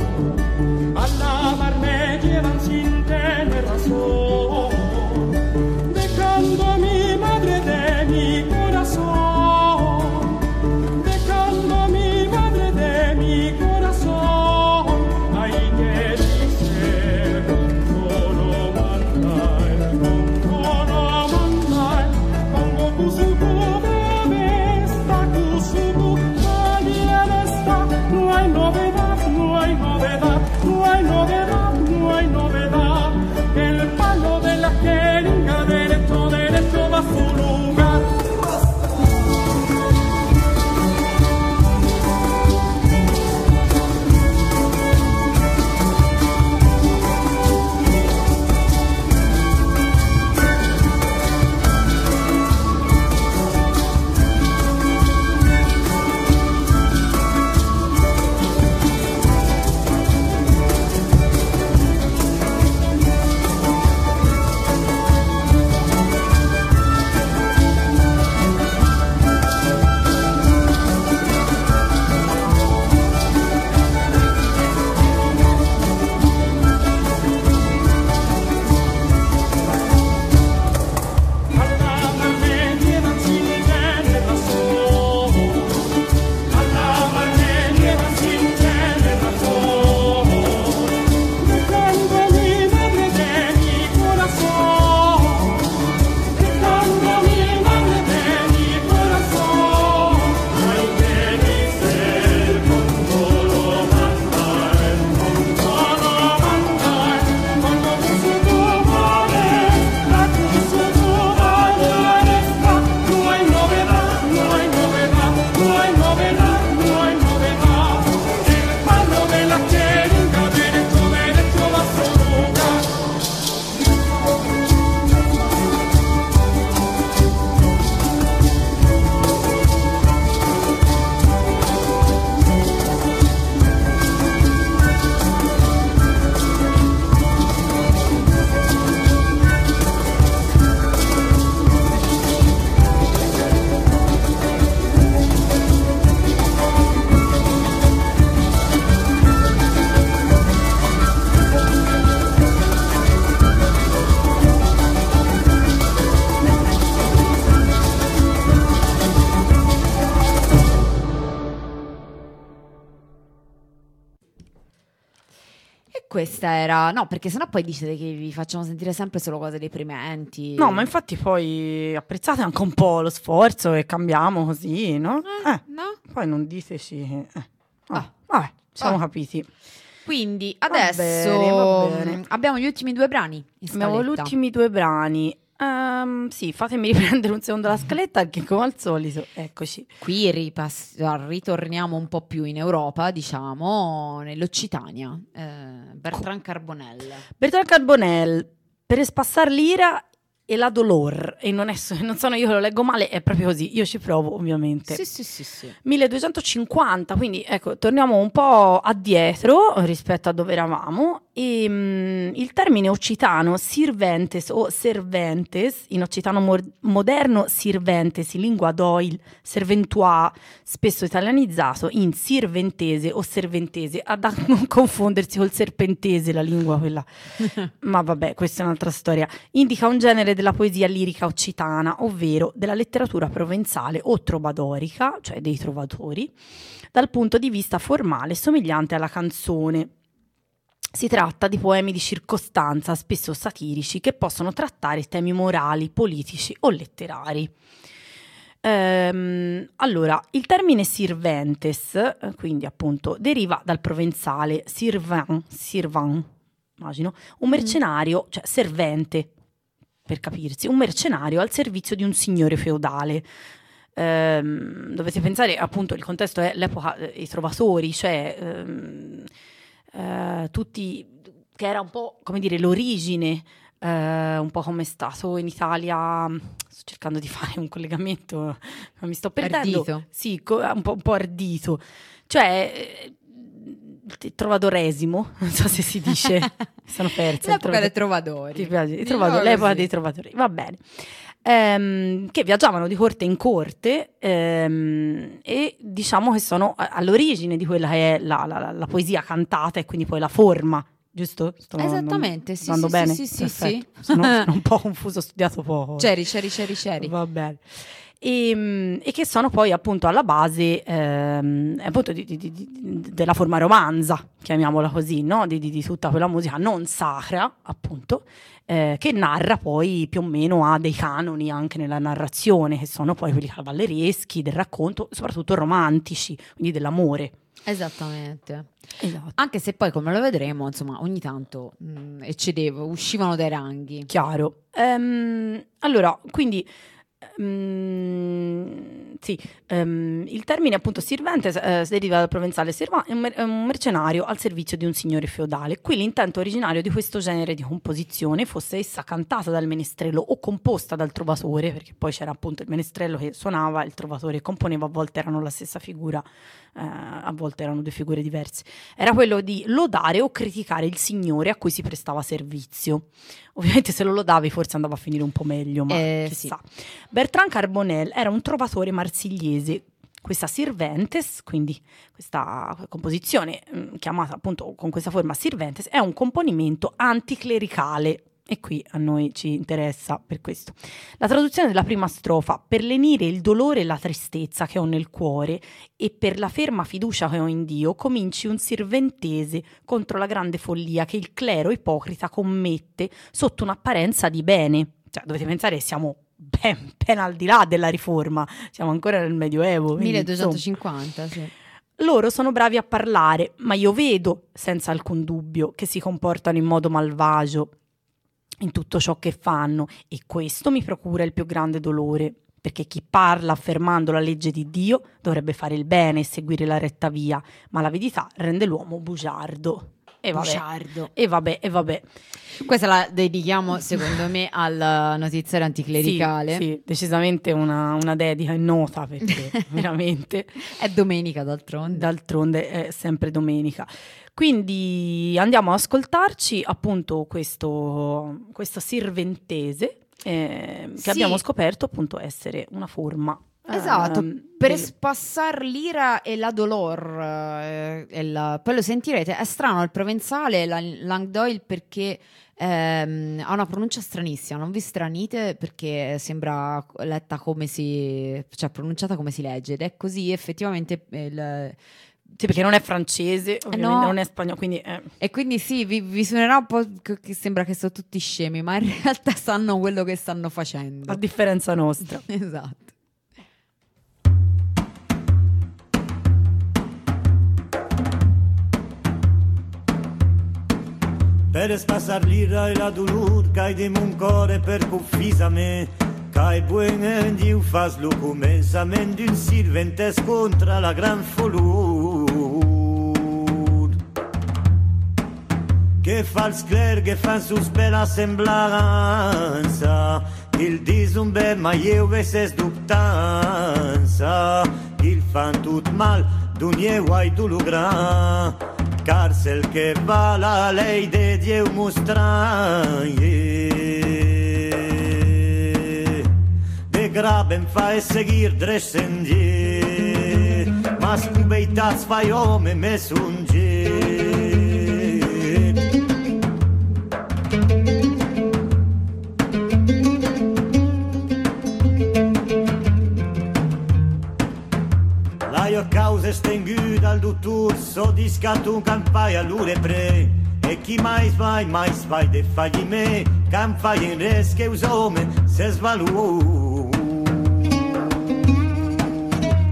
No, perché sennò poi dicete che vi facciamo sentire sempre solo cose deprimenti. No, ma infatti poi apprezzate anche un po' lo sforzo e cambiamo così, no? Eh, No? poi non diteci... Eh. Ah. Ah, vabbè, siamo Ah. capiti. Quindi Va adesso bene, va bene. abbiamo gli ultimi due brani. Abbiamo gli ultimi due brani. Ehm, sì, fatemi <laughs> riprendere un secondo la scaletta perché come al solito, eccoci. Qui ripass- ritorniamo un po' più in Europa, diciamo, nell'Occitania. Eh, Bertrand Carbonell. Bertrand Carbonell, per espassar l'ira e la dolor, e non, è, non sono io che lo leggo male, è proprio così, io ci provo ovviamente. Sì, sì, sì, sì. 1250, quindi ecco, torniamo un po' addietro rispetto a dove eravamo E, mm, il termine occitano sirventes o serventes, in occitano mor- moderno sirventes, in lingua d'oil, serventua, spesso italianizzato in sirventese o serventese, ad a <laughs> non confondersi col serpentese, la lingua quella. <laughs> Ma vabbè, questa è un'altra storia. Indica un genere della poesia lirica occitana, ovvero della letteratura provenzale o trovadorica, cioè dei trovatori, dal punto di vista formale somigliante alla canzone. Si tratta di poemi di circostanza, spesso satirici, che possono trattare temi morali, politici o letterari. Ehm, allora, il termine sirventes, eh, quindi appunto, deriva dal provenzale sirvan, sirvan, immagino, un mercenario, cioè servente, per capirsi, un mercenario al servizio di un signore feudale. Ehm, dovete pensare, appunto, il contesto è l'epoca dei trovatori, cioè ehm, eh, tutti, che era un po' come dire l'origine, eh, un po' come è stato in Italia. Sto cercando di <laughs> fare un collegamento, ma mi sto perdendo. Ardito. Sì, co- un po', un po' ardito. Cioè, eh, il trovadoresimo, <laughs> non so se si dice, <laughs> sono persa. L'epoca dei trova- trovatori. ti piace? Trovatori, l'epoca così. dei trovatori, va bene. Ehm, che viaggiavano di corte in corte ehm, e diciamo che sono all'origine di quella che è la, la- la- poesia cantata e quindi poi la forma, giusto? Sto Esattamente, sì, sì, bene? sì, sì, sì, sì. Sono, sono un po' confuso, ho studiato poco. C'eri, c'eri, c'eri, c'eri. Va bene. E, mm, e che sono poi appunto alla base ehm, appunto di- di- di- della forma romanza, chiamiamola così, no? di, tutta quella musica non sacra, appunto, eh, che narra poi più o meno ha dei canoni anche nella narrazione, che sono poi quelli cavallereschi, del racconto, soprattutto romantici, quindi dell'amore. Esattamente. Esatto. Anche se poi, come lo vedremo, insomma, ogni tanto mh, eccedevo, uscivano dai ranghi. Chiaro. Ehm, allora, quindi ehm, sì, ehm, il termine appunto sirvente eh, deriva dal provenzale serva, è un, mer- un mercenario al servizio di un signore feudale. Qui l'intento originario di questo genere di composizione, fosse essa cantata dal menestrello o composta dal trovatore, perché poi c'era appunto il menestrello che suonava, il trovatore che componeva, a volte erano la stessa figura, eh, a volte erano due figure diverse, era quello di lodare o criticare il signore a cui si prestava servizio. Ovviamente se lo lodavi forse andava a finire un po' meglio, ma Eh, chissà. Bertrand Carbonel era un trovatore marsigliese. Questa Sirventes, quindi questa composizione mm, chiamata appunto con questa forma Sirventes, è un componimento anticlericale. E qui a noi ci interessa per questo. La traduzione della prima strofa, per lenire il dolore e la tristezza che ho nel cuore e per la ferma fiducia che ho in Dio, cominci un sirventese contro la grande follia che il clero ipocrita commette sotto un'apparenza di bene. Cioè, dovete pensare che siamo ben, ben al di là della riforma, siamo ancora nel Medioevo. quindi, insomma, 1250, sì. loro sono bravi a parlare, ma io vedo, senza alcun dubbio, che si comportano in modo malvagio in tutto ciò che fanno e questo mi procura il più grande dolore, perché chi parla affermando la legge di Dio dovrebbe fare il bene e seguire la retta via, ma l'avidità rende l'uomo bugiardo. E vabbè, Bugiardo. e vabbè, e vabbè. Questa la dedichiamo, secondo me, al notiziario anticlericale. Sì, sì, decisamente una, una dedica in nota perché <laughs> veramente È domenica, d'altronde. d'altronde è sempre domenica. Quindi andiamo ad ascoltarci appunto questo, questo sirventese eh, che Sì. abbiamo scoperto appunto essere una forma. Esatto, ehm, per del- spassar l'ira e la dolor, eh, la- poi lo sentirete, è strano il provenzale, la Languedoc perché ehm, ha una pronuncia stranissima, non vi stranite perché sembra letta come si, cioè pronunciata come si legge ed è così effettivamente il- Sì, perché non è francese, ovviamente no. non è spagnolo, quindi eh, e quindi sì, vi, vi suonerà un po' che sembra che sono tutti scemi, ma in <laughs> realtà sanno quello che stanno facendo. a differenza nostra. <laughs> Esatto. per espasar l'ira e la dolor cai de mon core per confisame cai buen en diu fas lo començament d'un sirventes contra la gran folur que fals clair que fan sus per semblança il dis un ben mai eu veces dubtança. Il fan tot mal d'un lleu ai dolor gran cárcel que va la ley de Dieu mostraie. De graben fa e seguir drescendier, mas cu beitats fai ome mesunger. La io causa stenguda al dottor so discatto un campai all'ure pre. E chi mai vai mai vai de fagli me can fai in res che usome se svalu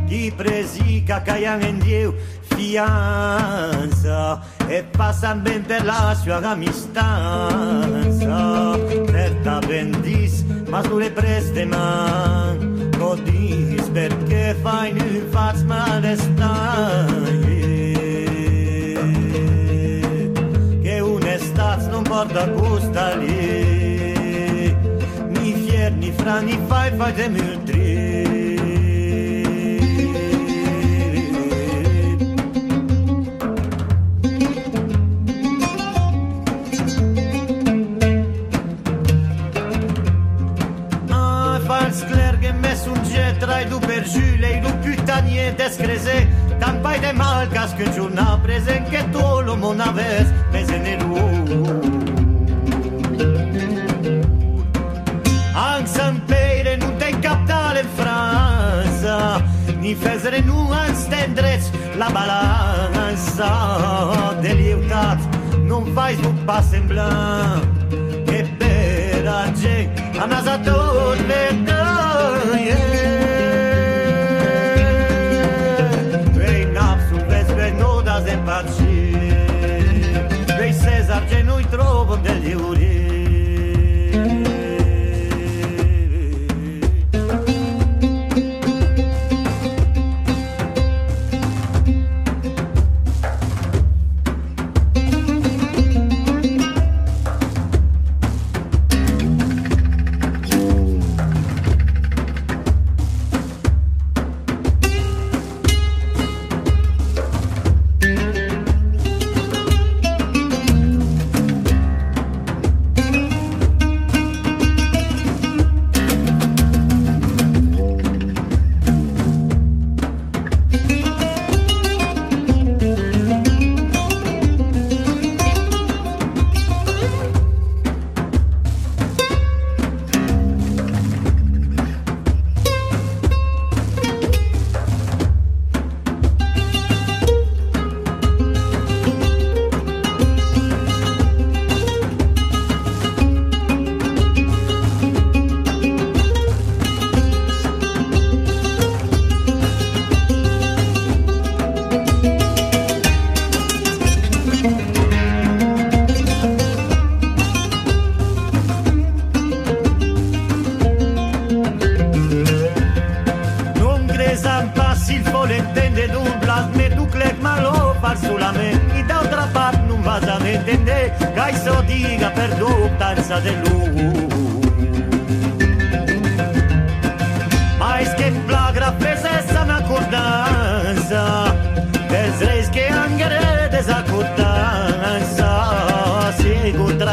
chi presica caian in dieu fianza e passan ben per la sua amistanza certa bendis ma sulle preste man codis perché fai nu faz malestar che un'estate non porta gusta lì ni fier ni fai fai de nie descreze Tan pai de mal cas que una presen que tu lo mona vez mes en el Ansam peire nu te captale în Franța Ni fezre nu ans te la balanța De liutat nu vai un pas în blanc E perage Am nazat tot pe tăie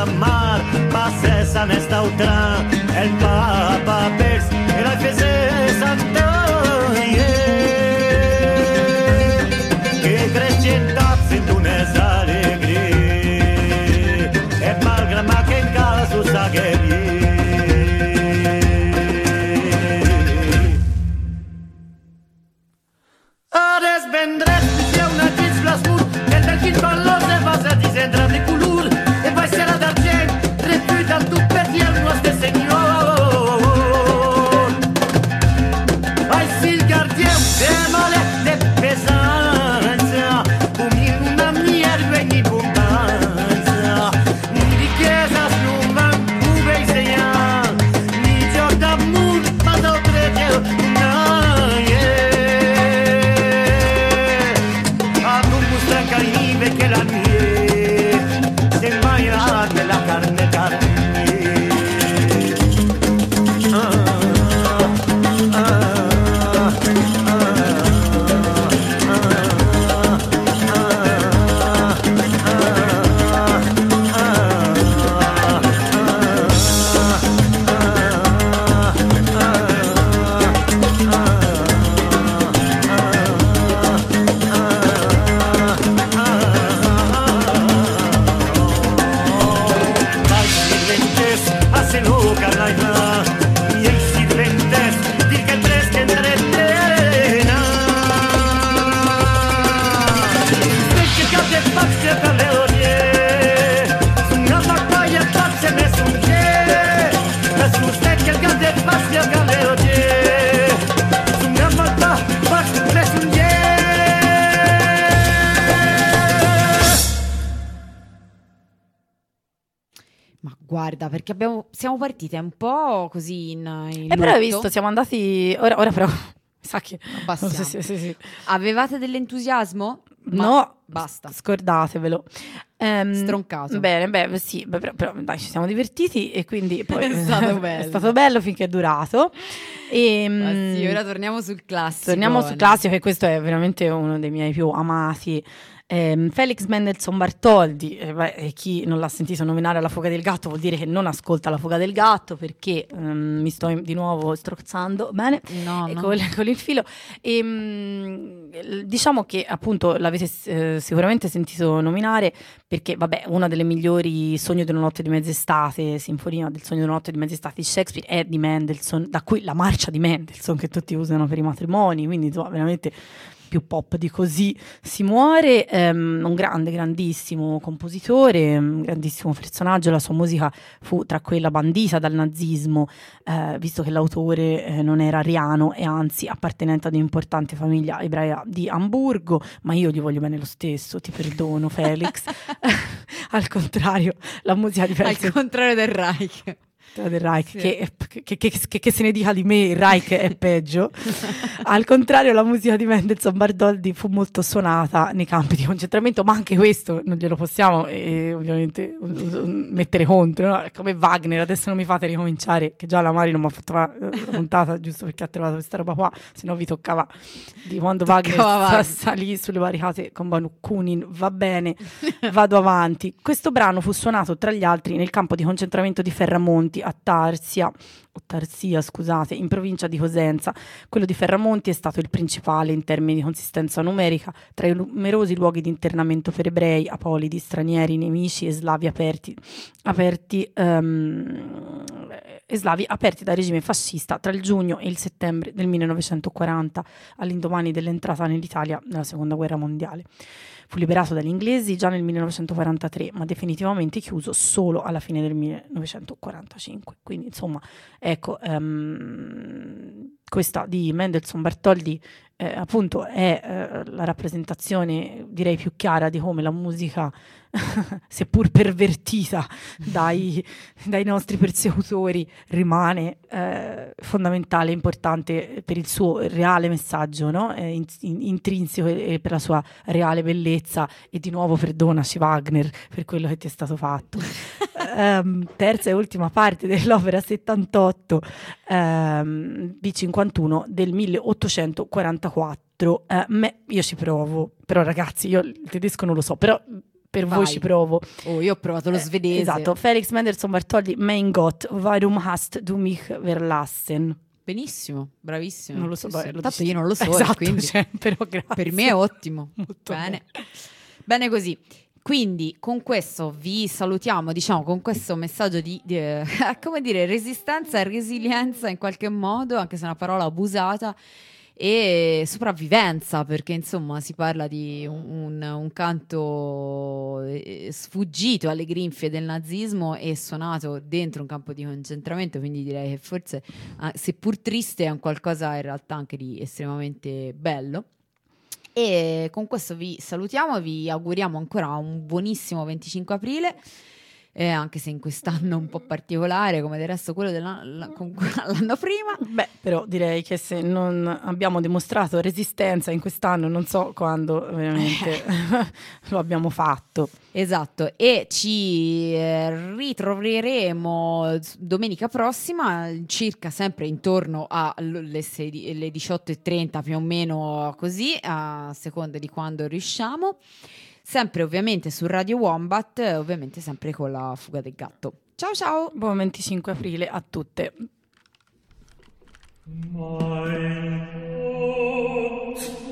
mar, passes esa nesta altra, el pas. Siamo partite un po' così in, in E però hai visto, siamo andati. Ora, ora però. <laughs> Sa che. Passiamo. <laughs> Sì, sì, sì, sì. Avevate dell'entusiasmo? Ma No, basta. Scordatevelo. Ehm, Stroncato. Bene, beh, sì, beh, però, però, dai, ci siamo divertiti e quindi poi <laughs> È stato bello. è stato bello finché è durato. E, Ma sì, ora torniamo sul classico. Torniamo sul classico e questo è veramente uno dei miei più amati. Ehm, Felix Mendelssohn Bartoldi, eh, beh, e chi non l'ha sentito nominare La fuga del gatto vuol dire che non ascolta La fuga del gatto perché ehm, mi sto di nuovo strozzando bene No, e no. Con, con il filo. E, l- diciamo che appunto l'avete eh, sicuramente sentito nominare perché, vabbè, una delle migliori Sogno di una notte di mezz'estate, Sinfonia del Sogno di una notte di mezz'estate di Shakespeare è di Mendelssohn, da cui la marcia di Mendelssohn che tutti usano per i matrimoni, quindi insomma, veramente più pop di così si muore, ehm, un grande, grandissimo compositore, un grandissimo personaggio, la sua musica fu tra quella bandita dal nazismo, eh, visto che l'autore eh, non era ariano e anzi appartenente ad un'importante famiglia ebraia di Amburgo, ma io gli voglio bene lo stesso, ti perdono Felix. <laughs> <laughs> Al contrario, la musica di Al Felix contrario del Reich. Del Reich, Sì. che, che- che- che- che se ne dica di me, il Reich è peggio. <laughs> Al contrario, la musica di Mendelssohn Bardoldi fu molto suonata nei campi di concentramento, ma anche questo non glielo possiamo eh, ovviamente mettere contro. no? Come Wagner, adesso non mi fate ricominciare, che già la Mari non mi ha fatto la puntata giusto perché ha trovato questa roba qua, se no vi toccava di quando Wagner salì sulle barricate con Bakunin, va bene, vado avanti. Questo brano fu suonato tra gli altri nel campo di concentramento di Ferramonti a Tarsia, Tarsia, scusate, in provincia di Cosenza. Quello di Ferramonti è stato il principale in termini di consistenza numerica tra i numerosi luoghi di internamento per ebrei, apolidi, stranieri, nemici e slavi aperti, aperti ehm, e slavi aperti dal regime fascista tra il giugno e il settembre del 1940, all'indomani dell'entrata nell'Italia nella seconda guerra mondiale. Fu liberato dagli inglesi già nel 1943, ma definitivamente chiuso solo alla fine del 1945. Quindi, insomma, ecco, ehm, questa di Mendelssohn Bartoldi eh, appunto è eh, la rappresentazione direi più chiara di come la musica <laughs> seppur pervertita dai, <laughs> dai nostri persecutori rimane eh, fondamentale, importante per il suo reale messaggio no? In- in- intrinseco e, e per la sua reale bellezza. E di nuovo perdonaci Wagner per quello che ti è stato fatto <laughs> Ehm, terza e ultima parte dell'opera 78 ehm, B51 del 1844 Eh, me- io ci provo però ragazzi io il tedesco non lo so però per voi Vai. ci provo Oh, io ho provato lo Eh, svedese. esatto Felix Mendelssohn Bartholdy Mein Gott warum hast du mich verlassen Benissimo, bravissimo. non lo so Sì, lo Tanto io non lo so, esatto, quindi cioè, però grazie per me è ottimo. Molto bene. Bene così. Quindi con questo vi salutiamo, diciamo, con questo messaggio di, di, eh, <laughs> come dire, resistenza e resilienza in qualche modo, anche se è una parola abusata, e sopravvivenza, perché insomma si parla di un, un- canto eh, sfuggito alle grinfie del nazismo e suonato dentro un campo di concentramento, quindi direi che forse, ah, seppur triste, è un qualcosa in realtà anche di estremamente bello. E con questo vi salutiamo, vi auguriamo ancora un buonissimo 25 aprile, eh, anche se in quest'anno un po' particolare, come del resto quello dell'anno <laughs> prima. Beh, però direi che se non abbiamo dimostrato resistenza in quest'anno, non so quando veramente <laughs> lo abbiamo fatto. Esatto, e ci eh, ritroveremo domenica prossima, circa sempre intorno alle 18.30 più o meno così, a seconda di quando riusciamo. Sempre ovviamente su Radio Wombat, ovviamente sempre con la fuga del gatto. Ciao ciao! Buon 25 aprile a tutte. Mein Gott,